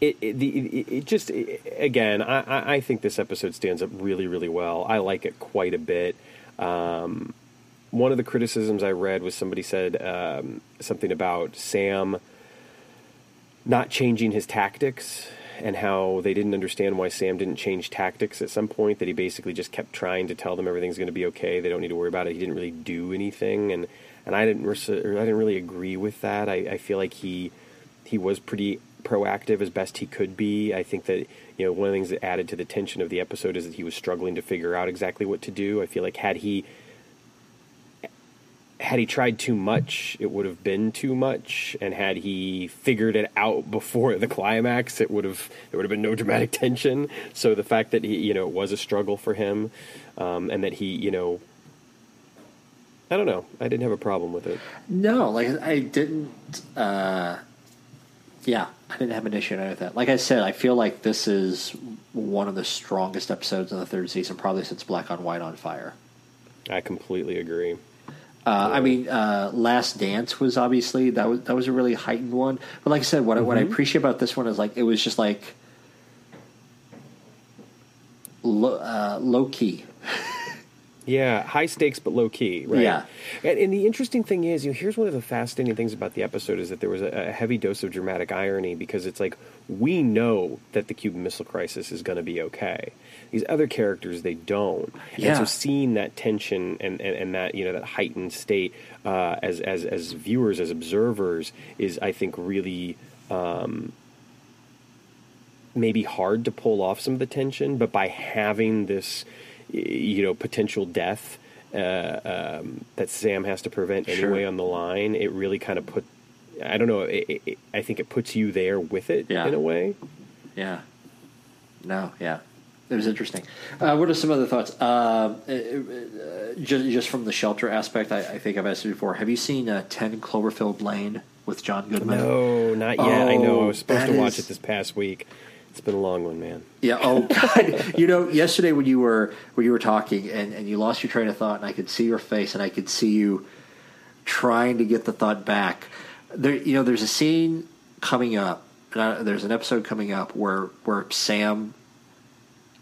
[SPEAKER 1] it, it, the, it, it just again I, I- I think this episode stands up really really well i like it quite a bit um, one of the criticisms i read was somebody said um, something about sam not changing his tactics and how they didn't understand why sam didn't change tactics at some point that he basically just kept trying to tell them everything's going to be okay they don't need to worry about it he didn't really do anything and and i didn't i didn't really agree with that i, I feel like he he was pretty proactive as best he could be. I think that you know one of the things that added to the tension of the episode is that he was struggling to figure out exactly what to do. I feel like had he had he tried too much, it would have been too much, and had he figured it out before the climax, it would have there would have been no dramatic tension. So the fact that he you know it was a struggle for him, um, and that he you know. I don't know. I didn't have a problem with it.
[SPEAKER 2] No, like I didn't. Uh, yeah, I didn't have an issue with that. Like I said, I feel like this is one of the strongest episodes of the third season, probably since Black on White on Fire.
[SPEAKER 1] I completely agree.
[SPEAKER 2] Uh, I mean, uh, Last Dance was obviously that was that was a really heightened one. But like I said, what I what I appreciate about this one is like it was just like low, uh, low key.
[SPEAKER 1] Yeah, high stakes but low key, right?
[SPEAKER 2] Yeah.
[SPEAKER 1] And, and the interesting thing is, you know, here's one of the fascinating things about the episode is that there was a, a heavy dose of dramatic irony because it's like we know that the Cuban Missile Crisis is going to be okay. These other characters, they don't.
[SPEAKER 2] Yeah.
[SPEAKER 1] And so seeing that tension and, and, and that you know that heightened state uh, as as as viewers, as observers, is I think really maybe hard to pull off some of the tension, but by having this, you know, potential death uh, um, that Sam has to prevent
[SPEAKER 2] Sure.
[SPEAKER 1] anyway on the line, it really kind of put. I don't know. It, it, I think it puts you there with it
[SPEAKER 2] Yeah.
[SPEAKER 1] in a way.
[SPEAKER 2] Yeah. No. Yeah. It was interesting. Uh, what are some other thoughts? Uh, uh, uh, just, just from the shelter aspect, I, I think I've asked you before. Have you seen uh, Ten Cloverfield Lane with John Goodman?
[SPEAKER 1] No, not yet. I know. I
[SPEAKER 2] Oh,
[SPEAKER 1] was supposed to watch
[SPEAKER 2] is-
[SPEAKER 1] it this past week. It's been a long one, man.
[SPEAKER 2] Yeah. Oh God. you know, yesterday when you were when you were talking and, and you lost your train of thought, and I could see your face, and I could see you trying to get the thought back. There, you know, there's a scene coming up. and I- There's an episode coming up where where Sam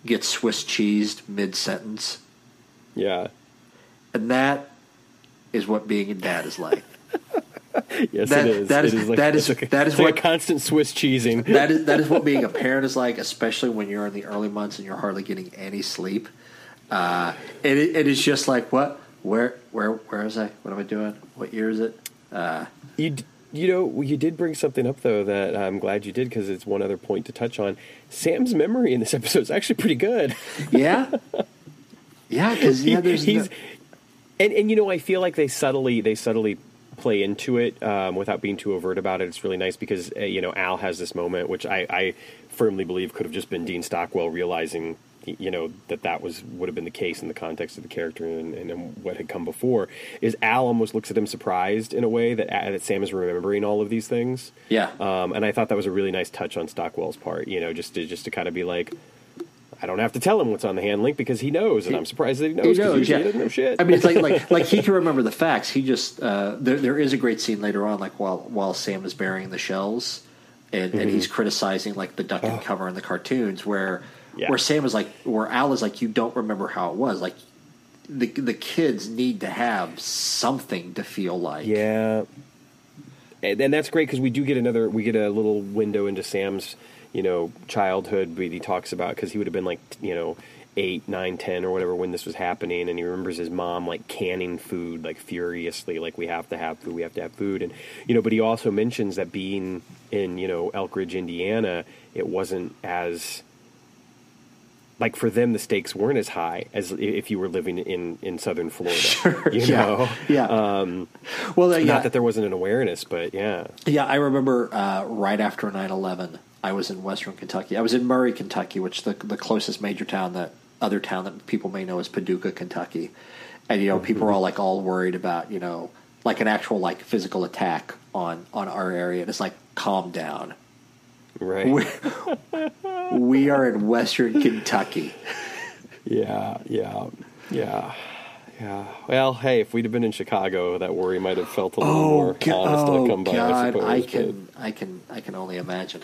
[SPEAKER 2] gets Swiss cheesed mid sentence,
[SPEAKER 1] Yeah.
[SPEAKER 2] and that is what being a dad is like.
[SPEAKER 1] yes,
[SPEAKER 2] That-
[SPEAKER 1] it is.
[SPEAKER 2] that is-
[SPEAKER 1] It like,
[SPEAKER 2] that is-
[SPEAKER 1] like,
[SPEAKER 2] that is
[SPEAKER 1] it's like
[SPEAKER 2] what-
[SPEAKER 1] constant Swiss cheesing.
[SPEAKER 2] that is that is what being a parent is like, especially when you're in the early months and you're hardly getting any sleep. Uh, it, it is just like what, where, where, where is I? What am I doing? What year is it? Uh,
[SPEAKER 1] You d- you know you did bring something up though that I'm glad you did because it's one other point to touch on. Sam's memory in this episode is actually pretty good.
[SPEAKER 2] yeah, yeah, because yeah, there's
[SPEAKER 1] he's
[SPEAKER 2] no-
[SPEAKER 1] and and you know I feel like they subtly they subtly play into it um, without being too overt about it. It's really nice because uh, you know Al has this moment which I, I firmly believe could have just been Dean Stockwell realizing you know that that was would have been the case in the context of the character and, and what had come before. Is Al almost looks at him surprised in a way that uh, that Sam is remembering all of these things.
[SPEAKER 2] yeah.
[SPEAKER 1] Um, and I thought that was a really nice touch on Stockwell's part. You know, just to just to kind of be like. I don't have to tell him what's on the hand link because he knows, and I'm surprised that he knows
[SPEAKER 2] He
[SPEAKER 1] because
[SPEAKER 2] knows, yeah.
[SPEAKER 1] he doesn't know shit.
[SPEAKER 2] I mean, it's like like like he can remember the facts. He just uh, there there is a great scene later on, like while while Sam is burying the shells, and, and he's criticizing like the duck and cover in the cartoons, where
[SPEAKER 1] Yeah.
[SPEAKER 2] where Sam is like, where Al is like, you don't remember how it was. Like the the kids need to have something to feel like.
[SPEAKER 1] Yeah, and, and that's great because we do get another. We get a little window into Sam's, you know, childhood. But he talks about because he would have been like, you know, eight, nine, ten, or whatever when this was happening, and he remembers his mom like canning food like furiously, like we have to have food, we have to have food, and you know. But he also mentions that being in you know Elk Ridge, Indiana, it wasn't as like for them the stakes weren't as high as if you were living in in southern Florida. you
[SPEAKER 2] yeah,
[SPEAKER 1] know.
[SPEAKER 2] yeah.
[SPEAKER 1] Um,
[SPEAKER 2] well, uh, yeah,
[SPEAKER 1] not that there wasn't an awareness, but yeah.
[SPEAKER 2] Yeah, I remember uh, right after 9-11, I was in Western Kentucky. I was in Murray, Kentucky, which the the closest major town that other town that people may know is Paducah, Kentucky. And you know, mm-hmm. people were all like all worried about you know like an actual like physical attack on on our area. And it's like calm down.
[SPEAKER 1] Right.
[SPEAKER 2] We, we are in Western Kentucky.
[SPEAKER 1] yeah, yeah, yeah, yeah. Well, hey, if we'd have been in Chicago, that worry might have felt a little oh, more
[SPEAKER 2] Go-
[SPEAKER 1] honest
[SPEAKER 2] oh,
[SPEAKER 1] to come by. I
[SPEAKER 2] God,
[SPEAKER 1] suppose.
[SPEAKER 2] I
[SPEAKER 1] but-
[SPEAKER 2] can, I can, I can only imagine.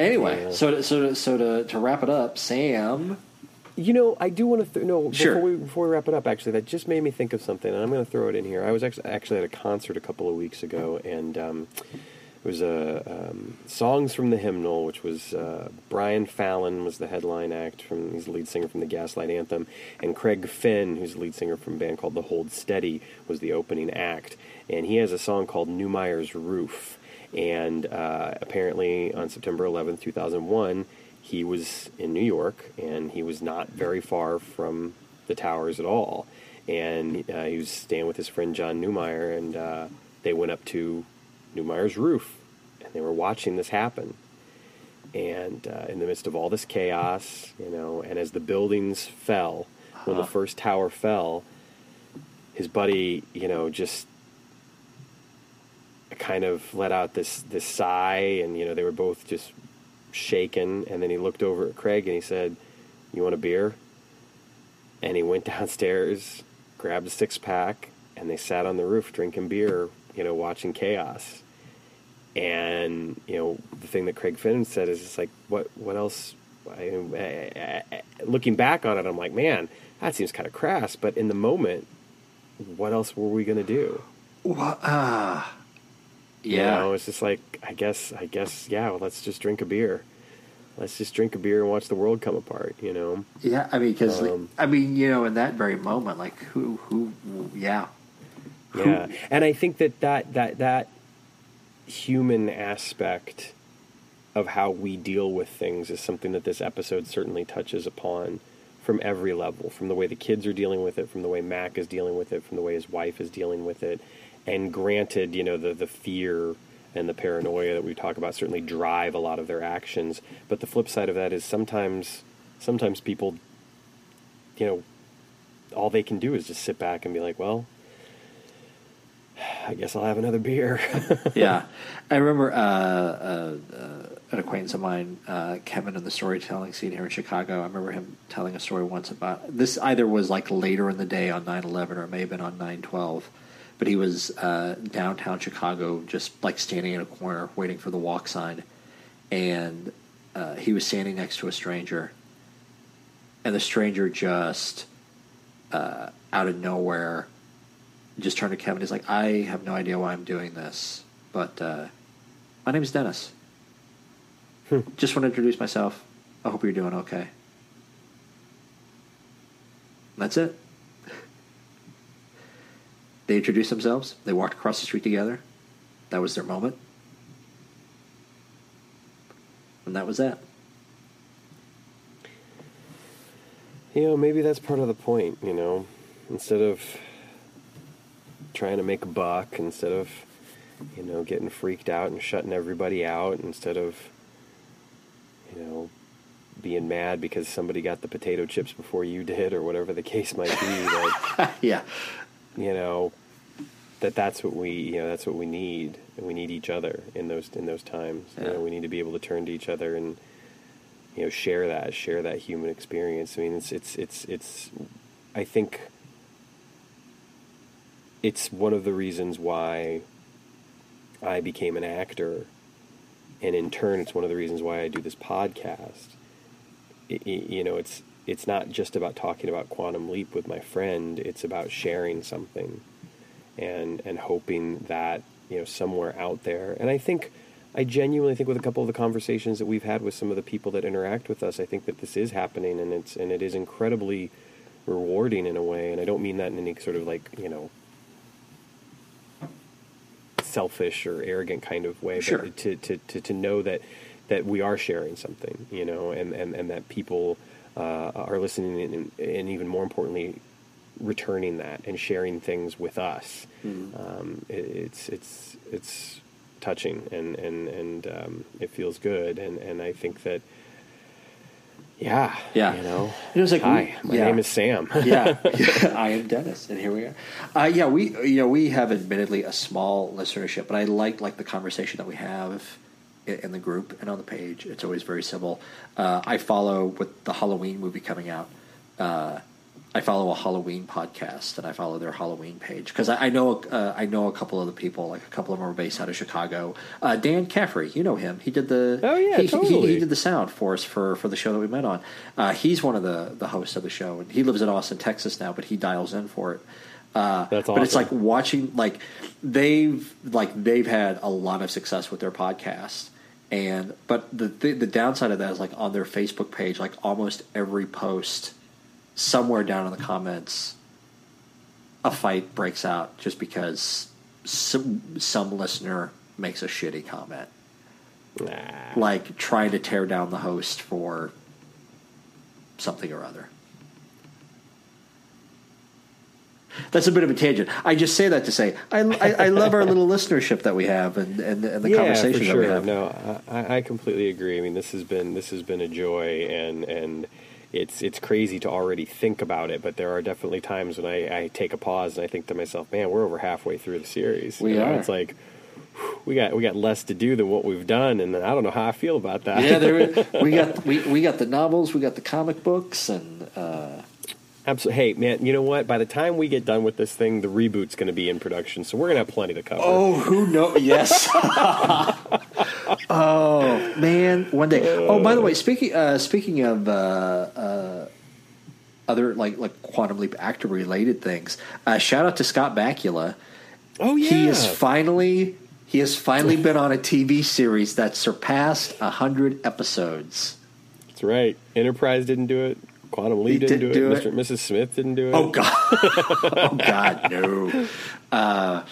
[SPEAKER 2] Anyway,
[SPEAKER 1] Yeah.
[SPEAKER 2] so to, so to, so to, to wrap it up, Sam.
[SPEAKER 1] You know, I do want to th- no
[SPEAKER 2] Sure.
[SPEAKER 1] before we before we wrap it up. Actually, that just made me think of something, and I'm going to throw it in here. I was actually actually at a concert a couple of weeks ago, and um, it was a um, songs from the hymnal, which was uh, Brian Fallon was the headline act from he's the lead singer from the Gaslight Anthem, and Craig Finn, who's the lead singer from a band called the Hold Steady, was the opening act, and he has a song called Newmyer's Roof, and uh, apparently on September 11th, 2001 he was in New York and he was not very far from the towers at all. And uh, he was staying with his friend John Newmyer, and uh, they went up to Newmyer's roof and they were watching this happen. And uh, in the midst of all this chaos, you know, and as the buildings fell, when the
[SPEAKER 2] Uh-huh.
[SPEAKER 1] first tower fell, his buddy, you know, just kind of let out this this sigh, and you know, they were both just shaken. And then he looked over at Craig and he said, "You want a beer?" And he went downstairs, grabbed a six pack, and they sat on the roof drinking beer, you know, watching chaos. And you know, the thing that Craig Finn said is, "It's like, what? What else?" I, I, I, looking back on it, I'm like, man, that seems kind of crass. But in the moment, what else were we going to do?
[SPEAKER 2] What? Uh,
[SPEAKER 1] You
[SPEAKER 2] yeah.
[SPEAKER 1] know, it's just like I guess I guess yeah, well, let's just drink a beer. Let's just drink a beer and watch the world come apart, you know.
[SPEAKER 2] Yeah, I mean, because
[SPEAKER 1] Um,
[SPEAKER 2] I mean, you know, in that very moment, like who, who, yeah, Who-
[SPEAKER 1] Yeah. And I think that that that that human aspect of how we deal with things is something that this episode certainly touches upon from every level, from the way the kids are dealing with it, from the way Mac is dealing with it, from the way his wife is dealing with it. And granted, you know, the the fear and the paranoia that we talk about certainly drive a lot of their actions, but the flip side of that is sometimes sometimes people you know all they can do is just sit back and be like, well, I guess I'll have another beer.
[SPEAKER 2] yeah. I remember uh, uh, uh, an acquaintance of mine, uh, Kevin, in the storytelling scene here in Chicago. I remember him telling a story once about this. Either was like later in the day on 9-11 or it may have been on nine twelve, but he was uh, downtown Chicago, just like standing in a corner waiting for the walk sign, and uh, he was standing next to a stranger, and the stranger just uh, out of nowhere just turned to Kevin. He's like, I have no idea why I'm doing this, but uh, my name is Dennis. just want to introduce myself. I hope you're doing okay. That's it. They introduced themselves. They walked across the street together. That was their moment. And that was that.
[SPEAKER 1] You know, maybe that's part of the point, you know. Instead of trying to make a buck, instead of, you know, getting freaked out and shutting everybody out, instead of, you know, being mad because somebody got the potato chips before you did or whatever the case might be that
[SPEAKER 2] yeah.
[SPEAKER 1] You know that that's what we you know that's what we need. And we need each other in those in those times. You know we need to be able to turn to each other and you know share that share that human experience. I mean it's it's it's it's i think it's one of the reasons why i became an actor. And in turn it's one of the reasons why i do this podcast. I- I- you know it's it's not just about talking about quantum leap with my friend it's about sharing something and and hoping that you know somewhere out there and i think i genuinely think with a couple of the conversations that we've had with some of the people that interact with us i think that this is happening and it's and it is incredibly rewarding in a way and i don't mean that in any sort of like you know selfish or arrogant kind of way
[SPEAKER 2] Sure.
[SPEAKER 1] but to, to, to, to know that that we are sharing something you know and and, and that people uh, are listening and, and even more importantly returning that and sharing things with us um, it, it's it's it's touching and and and um, it feels good and and I think that yeah
[SPEAKER 2] Yeah.
[SPEAKER 1] you know
[SPEAKER 2] It was like,
[SPEAKER 1] hi
[SPEAKER 2] we-
[SPEAKER 1] my
[SPEAKER 2] yeah.
[SPEAKER 1] name is Sam
[SPEAKER 2] yeah, I am Dennis, and here we are. Uh, yeah, we you know we have admittedly a small listenership, but I like like the conversation that we have in, the group and on the page. It's always very civil. Uh, I follow with the Halloween movie coming out. Uh, I follow a Halloween podcast, and I follow their Halloween page because I, I know uh, I know a couple of the people. Like a couple of them are based out of Chicago. Uh, Dan Caffrey, you know him. He did the
[SPEAKER 1] Oh, yeah,
[SPEAKER 2] he, he-
[SPEAKER 1] totally.
[SPEAKER 2] he did the sound for us for, for the show that we met on. Uh, he's one of the, the hosts of the show, and he lives in Austin, Texas now, but he dials in for it. Uh,
[SPEAKER 1] That's
[SPEAKER 2] But it's like watching like they've like they've had a lot of success with their podcast, and but the the, the downside of that is like on their Facebook page, like almost every post, somewhere down in the comments, a fight breaks out just because some some listener makes a shitty comment
[SPEAKER 1] Nah.
[SPEAKER 2] like trying to tear down the host for something or other. That's a bit of a tangent. I just say that to say I, I, I love our little listenership that we have and, and, and the
[SPEAKER 1] yeah,
[SPEAKER 2] conversation
[SPEAKER 1] for
[SPEAKER 2] that we
[SPEAKER 1] sure.
[SPEAKER 2] have.
[SPEAKER 1] No, I, I completely agree. I mean, this has been this has been a joy, and and it's it's crazy to already think about it. But there are definitely times when I, I take a pause and I think to myself, man, we're over halfway through the series.
[SPEAKER 2] We
[SPEAKER 1] You know,
[SPEAKER 2] are.
[SPEAKER 1] It's like we got we got less to do than what we've done, and I don't know how I feel about that.
[SPEAKER 2] Yeah, there, we got we, we got the novels, we got the comic books, and uh,
[SPEAKER 1] Absolutely. Hey, man, you know what? By the time we get done with this thing, the reboot's going to be in production, so we're going to have plenty to cover.
[SPEAKER 2] oh, who knows? Yes. oh man, one day. Oh, by the way, speaking uh, speaking of uh, uh, other like like quantum leap actor related things, uh, shout out to Scott Bakula.
[SPEAKER 1] Oh, yeah.
[SPEAKER 2] He is finally he has finally been on a TV series that surpassed hundred episodes.
[SPEAKER 1] That's right. Enterprise didn't do it. Quantum Leap didn't do,
[SPEAKER 2] didn't do
[SPEAKER 1] it.
[SPEAKER 2] it.
[SPEAKER 1] Mr. and Mrs. Smith didn't do it.
[SPEAKER 2] Oh God! oh God, no. Uh,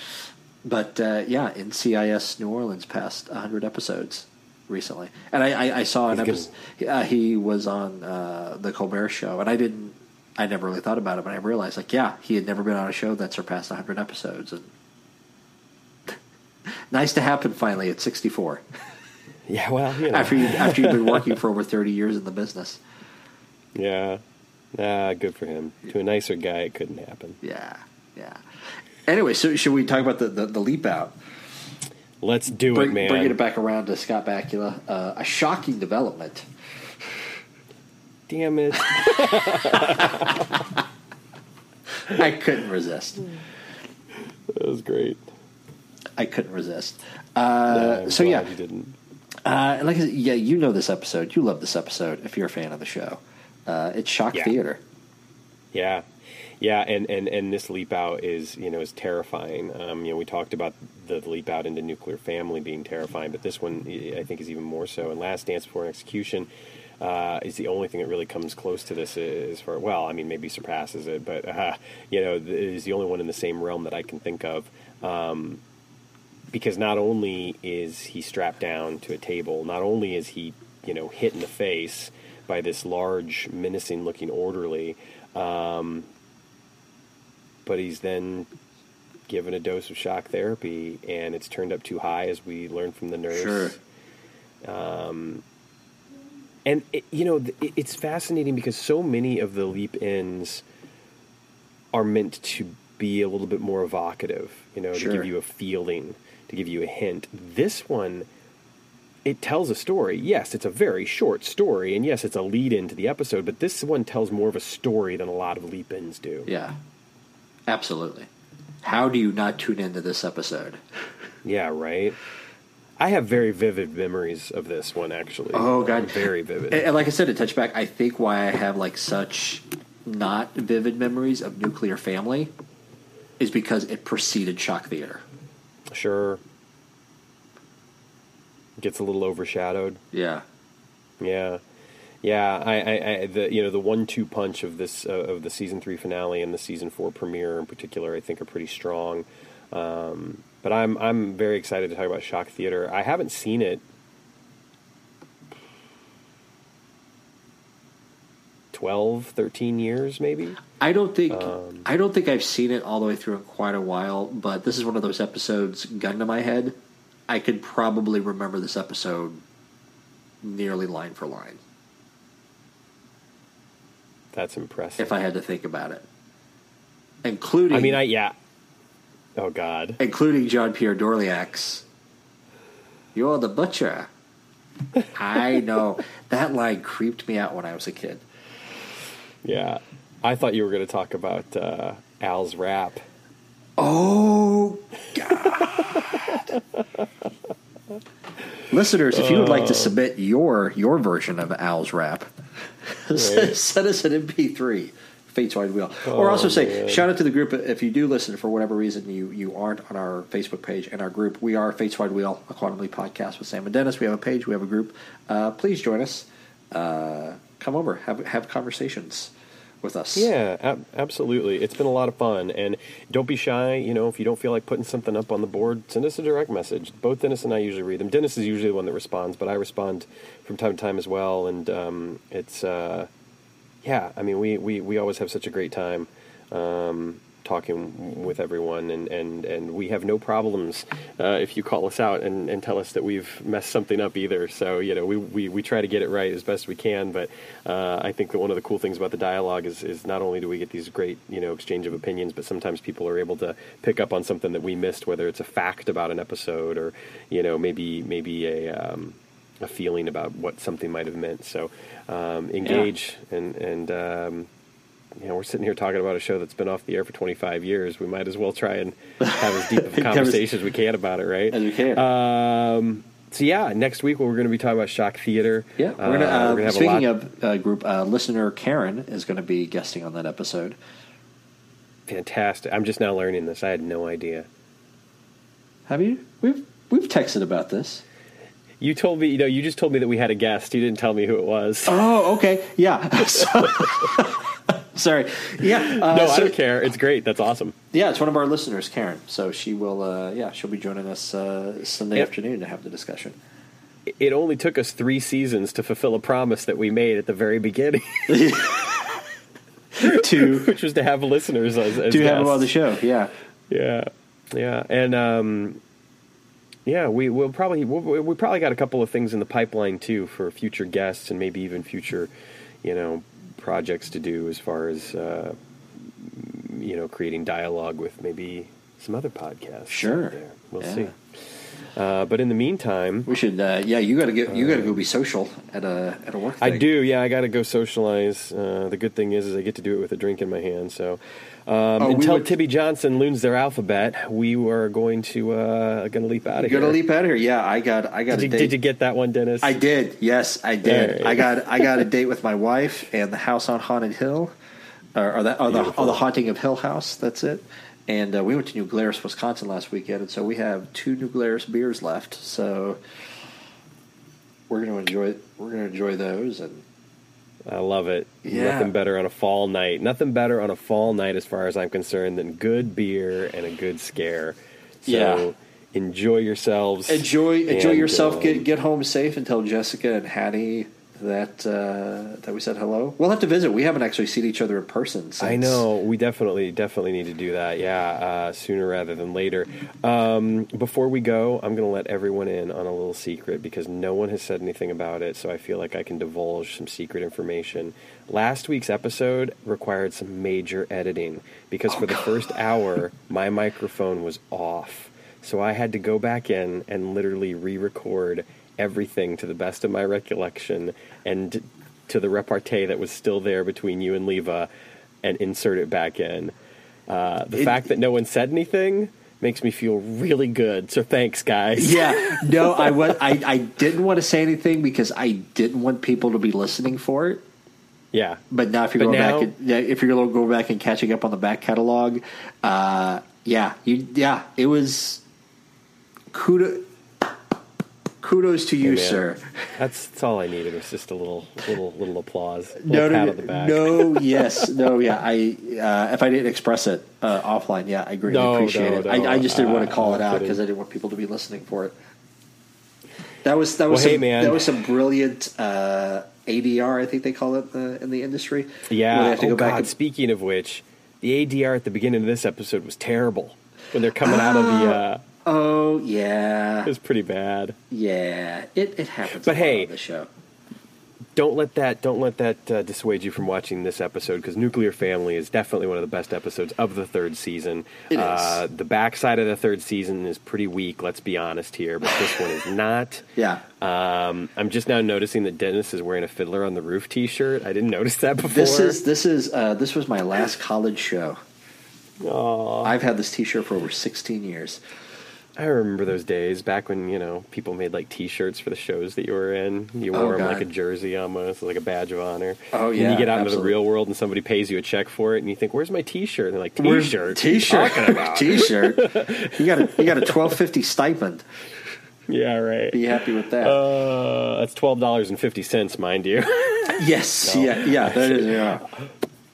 [SPEAKER 2] but uh, yeah, NCIS New Orleans passed hundred episodes recently, and I, I, I saw an episode. Uh, he was on uh, the Colbert Show, and I didn't. I never really thought about it, but I realized, like, yeah, he had never been on a show that surpassed hundred episodes, and nice to happen finally at sixty four
[SPEAKER 1] Yeah, well, you know.
[SPEAKER 2] after you after you've been working for over thirty years in the business.
[SPEAKER 1] Yeah. Ah, good for him. To a nicer guy, it couldn't happen.
[SPEAKER 2] Yeah, yeah. Anyway, so should we talk about the, the, the leap out?
[SPEAKER 1] Let's do
[SPEAKER 2] Bring,
[SPEAKER 1] it, man.
[SPEAKER 2] bringing it back around to Scott Bakula. Uh, a shocking development.
[SPEAKER 1] Damn it.
[SPEAKER 2] I couldn't resist.
[SPEAKER 1] that was great.
[SPEAKER 2] I couldn't resist. Uh,
[SPEAKER 1] I'm
[SPEAKER 2] so yeah,
[SPEAKER 1] you didn't.
[SPEAKER 2] uh, like I said, yeah, you know this episode. You love this episode if you're a fan of the show. Uh, it's shock
[SPEAKER 1] Yeah.
[SPEAKER 2] theater.
[SPEAKER 1] Yeah. Yeah, and, and, and this leap out is you know is terrifying. Um, you know, we talked about the leap out into nuclear family being terrifying, but this one I think is even more so. And Last Dance Before an Execution uh, is the only thing that really comes close to this. As far well, I mean, maybe surpasses it, but uh, you know, is the only one in the same realm that I can think of. Um, because not only is he strapped down to a table, not only is he you know hit in the face by this large, menacing-looking orderly. Um, but he's then given a dose of shock therapy, and it's turned up too high, as we learned from the nurse.
[SPEAKER 2] Sure.
[SPEAKER 1] Um, and it, you know, it, it's fascinating because so many of the leap ins are meant to be a little bit more evocative. You know,
[SPEAKER 2] Sure.
[SPEAKER 1] to give you a feeling, to give you a hint. This one. It tells a story. Yes, it's a very short story, and yes, it's a lead into the episode. But this one tells more of a story than a lot of leap-ins do.
[SPEAKER 2] Yeah, absolutely. How do you not tune into this episode?
[SPEAKER 1] Yeah, right. I have very vivid memories of this one, actually.
[SPEAKER 2] Oh, God.
[SPEAKER 1] very vivid.
[SPEAKER 2] And, and like I said, to touch back, I think why I have like such not vivid memories of Nuclear Family is because it preceded Shock Theater.
[SPEAKER 1] Sure. Gets a little overshadowed.
[SPEAKER 2] Yeah,
[SPEAKER 1] Yeah, yeah. I, I, I the you know the one-two punch of this uh, of the season three finale and the season four premiere in particular, I think are pretty strong. Um, but I'm I'm very excited to talk about Shock Theater. I haven't seen it. 12, 13 years maybe.
[SPEAKER 2] I don't think
[SPEAKER 1] Um,
[SPEAKER 2] I don't think I've seen it all the way through in quite a while. But this is one of those episodes, gun to my head. I could probably remember this episode nearly line for line
[SPEAKER 1] That's impressive.
[SPEAKER 2] if I had to think about it, including
[SPEAKER 1] I mean, I yeah. Oh God.
[SPEAKER 2] including John Pierre Dorléac's "You're the butcher." I know that line creeped me out when I was a kid.
[SPEAKER 1] Yeah, I thought you were going to talk about uh, Al's rap.
[SPEAKER 2] Oh God! Listeners, if you would like to submit your your version of Al's rap, send, send us an MP3. Fate's Wide Wheel. or also say,
[SPEAKER 1] man.
[SPEAKER 2] shout out to the group if you do listen for whatever reason you, you aren't on our Facebook page and our group. We are Fate's Wide Wheel, a Quantum Leap podcast with Sam and Dennis. We have a page, we have a group. Uh, please join us. Uh, come over, have have conversations with us.
[SPEAKER 1] Yeah, ab- absolutely. It's been a lot of fun, and don't be shy. You know, if you don't feel like putting something up on the board, send us a direct message. Both Dennis and I usually read them. Dennis is usually the one that responds, but I respond from time to time as well. And um, it's uh, yeah. I mean, we, we we always have such a great time. Um, talking with everyone and, and, and we have no problems uh, if you call us out and, and tell us that we've messed something up either. So you know we, we, we try to get it right as best we can but uh, I think that one of the cool things about the dialogue is, is not only do we get these great you know exchange of opinions but sometimes people are able to pick up on something that we missed whether it's a fact about an episode or you know maybe maybe a um, a feeling about what something might have meant. So um, engage and and um, you know, we're sitting here talking about a show that's been off the air for 25 years. We might as well try and have as deep of a conversation as we can about it, right?
[SPEAKER 2] As we can.
[SPEAKER 1] Um, so yeah, next week we're going to be talking about shock theater.
[SPEAKER 2] Yeah, we're gonna.
[SPEAKER 1] Uh,
[SPEAKER 2] Uh,
[SPEAKER 1] we're gonna have a
[SPEAKER 2] speaking of uh, group, uh, listener Karen is going to be guesting on that episode.
[SPEAKER 1] fantastic. I'm just now learning this. I had no idea.
[SPEAKER 2] Have you? We've we've texted about this.
[SPEAKER 1] You told me, you know, you just told me that we had a guest. You didn't tell me who it was.
[SPEAKER 2] Oh, okay, yeah. So- Sorry, yeah. Uh,
[SPEAKER 1] no, I don't care. It's great. That's awesome.
[SPEAKER 2] Yeah, it's one of our listeners, Karen. So she will. Uh, yeah, she'll be joining us uh, Sunday
[SPEAKER 1] Yep.
[SPEAKER 2] afternoon to have the discussion.
[SPEAKER 1] It only took us three seasons to fulfill a promise that we made at the very beginning,
[SPEAKER 2] to
[SPEAKER 1] which was to have listeners as, as
[SPEAKER 2] to have him
[SPEAKER 1] guests.
[SPEAKER 2] on the show. Yeah.
[SPEAKER 1] Yeah, yeah, and um, yeah, we will probably we probably got a couple of things in the pipeline too for future guests and maybe even future, you know, projects to do as far as uh, you know creating dialogue with maybe some other podcasts.
[SPEAKER 2] Sure.
[SPEAKER 1] there. we'll
[SPEAKER 2] Yeah.
[SPEAKER 1] see. Uh, but in the meantime,
[SPEAKER 2] We should. Uh, yeah, you got to get. You got to go be social at a at a work.
[SPEAKER 1] I do. Yeah, I got to go socialize. Uh, the good thing is, is I get to do it with a drink in my hand. So um,
[SPEAKER 2] Oh, we
[SPEAKER 1] until
[SPEAKER 2] would-
[SPEAKER 1] Tibby Johnson learns their alphabet, we are going to uh, going to leap out of here.
[SPEAKER 2] got to leap out of here. Yeah, I got. I got
[SPEAKER 1] Did
[SPEAKER 2] a
[SPEAKER 1] you,
[SPEAKER 2] date.
[SPEAKER 1] did you get that one, Dennis?
[SPEAKER 2] I did. Yes, I did.
[SPEAKER 1] Right.
[SPEAKER 2] I got I got a date with my wife and the house on Haunted Hill. or, or that, or the, or the Haunting of Hill House. That's it. And uh, we went to New Glarus, Wisconsin last weekend, and so we have two New Glarus beers left. So we're going to enjoy we're going to enjoy those. And
[SPEAKER 1] I love it.
[SPEAKER 2] Yeah.
[SPEAKER 1] Nothing better on a fall night. Nothing better on a fall night, as far as I'm concerned, than good beer and a good scare. So
[SPEAKER 2] Yeah.
[SPEAKER 1] enjoy yourselves.
[SPEAKER 2] enjoy enjoy
[SPEAKER 1] And,
[SPEAKER 2] yourself.
[SPEAKER 1] um,
[SPEAKER 2] get get home safe, and tell Jessica and Hattie that uh, that we said hello. We'll have to visit. We haven't actually seen each other in person. Since.
[SPEAKER 1] I know we definitely definitely need to do that. Yeah, uh, sooner rather than later. Um, before we go, I'm going to let everyone in on a little secret because no one has said anything about it. So I feel like I can divulge some secret information. Last week's episode required some major editing because for the first hour my microphone was off. So I had to go back in and literally re-record everything to the best of my recollection and to the repartee that was still there between you and Leva and insert it back in. Uh, the
[SPEAKER 2] It-
[SPEAKER 1] fact that no one said anything makes me feel really good. So thanks, guys.
[SPEAKER 2] Yeah, no, I was. I, I didn't want to say anything because I didn't want people to be listening for it.
[SPEAKER 1] Yeah.
[SPEAKER 2] But now, if you're
[SPEAKER 1] But
[SPEAKER 2] going
[SPEAKER 1] now-
[SPEAKER 2] back, and, if you're going to go back and catching up on the back catalog, uh, yeah, you, yeah, it was kudos, kudos to you,
[SPEAKER 1] man.
[SPEAKER 2] sir.
[SPEAKER 1] That's, that's all I needed. It was just a little, little, little applause, little
[SPEAKER 2] No, no,
[SPEAKER 1] on the back.
[SPEAKER 2] no, yes, no, yeah. I uh, if I didn't express it uh, offline, yeah, I greatly
[SPEAKER 1] No,
[SPEAKER 2] appreciate
[SPEAKER 1] no,
[SPEAKER 2] it. I, I just didn't want
[SPEAKER 1] uh,
[SPEAKER 2] to call it out because I didn't want people to be listening for it. That was that was
[SPEAKER 1] Well, hey, man.
[SPEAKER 2] that was some brilliant uh, ADR, I think they call it uh, in the industry.
[SPEAKER 1] Yeah.
[SPEAKER 2] have to
[SPEAKER 1] Oh
[SPEAKER 2] go back
[SPEAKER 1] God.
[SPEAKER 2] and
[SPEAKER 1] Speaking of which, the ADR at the beginning of this episode was terrible. When they're coming out of the, uh,
[SPEAKER 2] Oh yeah,
[SPEAKER 1] it was pretty bad.
[SPEAKER 2] yeah. It it happens.
[SPEAKER 1] But hey,
[SPEAKER 2] the show.
[SPEAKER 1] don't let that don't let that uh, dissuade you from watching this episode because Nuclear Family is definitely one of the best episodes of the third season.
[SPEAKER 2] It is.
[SPEAKER 1] Uh, the backside of the third season is pretty weak. Let's be honest here, but this one is not.
[SPEAKER 2] Yeah.
[SPEAKER 1] Um, I'm just now noticing that Dennis is wearing a Fiddler on the Roof T-shirt. I didn't notice that before.
[SPEAKER 2] This is this is uh, this was my last college show.
[SPEAKER 1] Aw.
[SPEAKER 2] I've had this T-shirt for over 16 years.
[SPEAKER 1] I remember those days back when you know people made like T-shirts for the shows that you were in. You
[SPEAKER 2] Oh,
[SPEAKER 1] wore them like a jersey almost, like a badge of honor.
[SPEAKER 2] Oh, yeah.
[SPEAKER 1] And you get out into the real world and somebody pays you a check for it, and you think, "Where's my T-shirt?" And they're like, "T-shirt,
[SPEAKER 2] T-shirt,
[SPEAKER 1] about?
[SPEAKER 2] T-shirt. You got a you got a 12.50 stipend.
[SPEAKER 1] yeah, right.
[SPEAKER 2] Be happy with that.
[SPEAKER 1] Uh, that's twelve dollars and fifty cents, mind you.
[SPEAKER 2] yes. Yeah. Yeah. That is. Yeah.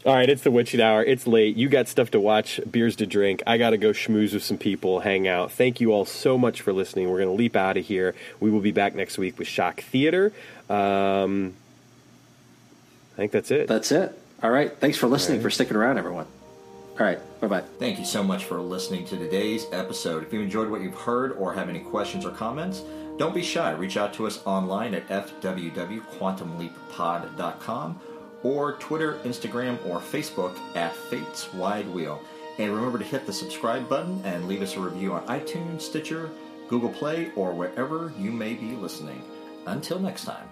[SPEAKER 1] All right, it's the Witchet Hour. It's late. You got stuff to watch, beers to drink. I got to go schmooze with some people, hang out. Thank you all so much for listening. We're going to leap out of here. We will be back next week with Shock Theater. Um, I think that's it.
[SPEAKER 2] That's it. All right. Thanks for listening.
[SPEAKER 1] All right.
[SPEAKER 2] For sticking around, everyone. All right. Bye bye.
[SPEAKER 3] Thank you so much for listening to today's episode. If you enjoyed what you've heard or have any questions or comments, don't be shy. Reach out to us online at fwwquantumleappod.com or Twitter, Instagram, or Facebook at Fates Wide Wheel. And remember to hit the subscribe button and leave us a review on iTunes, Stitcher, Google Play, or wherever you may be listening. Until next time.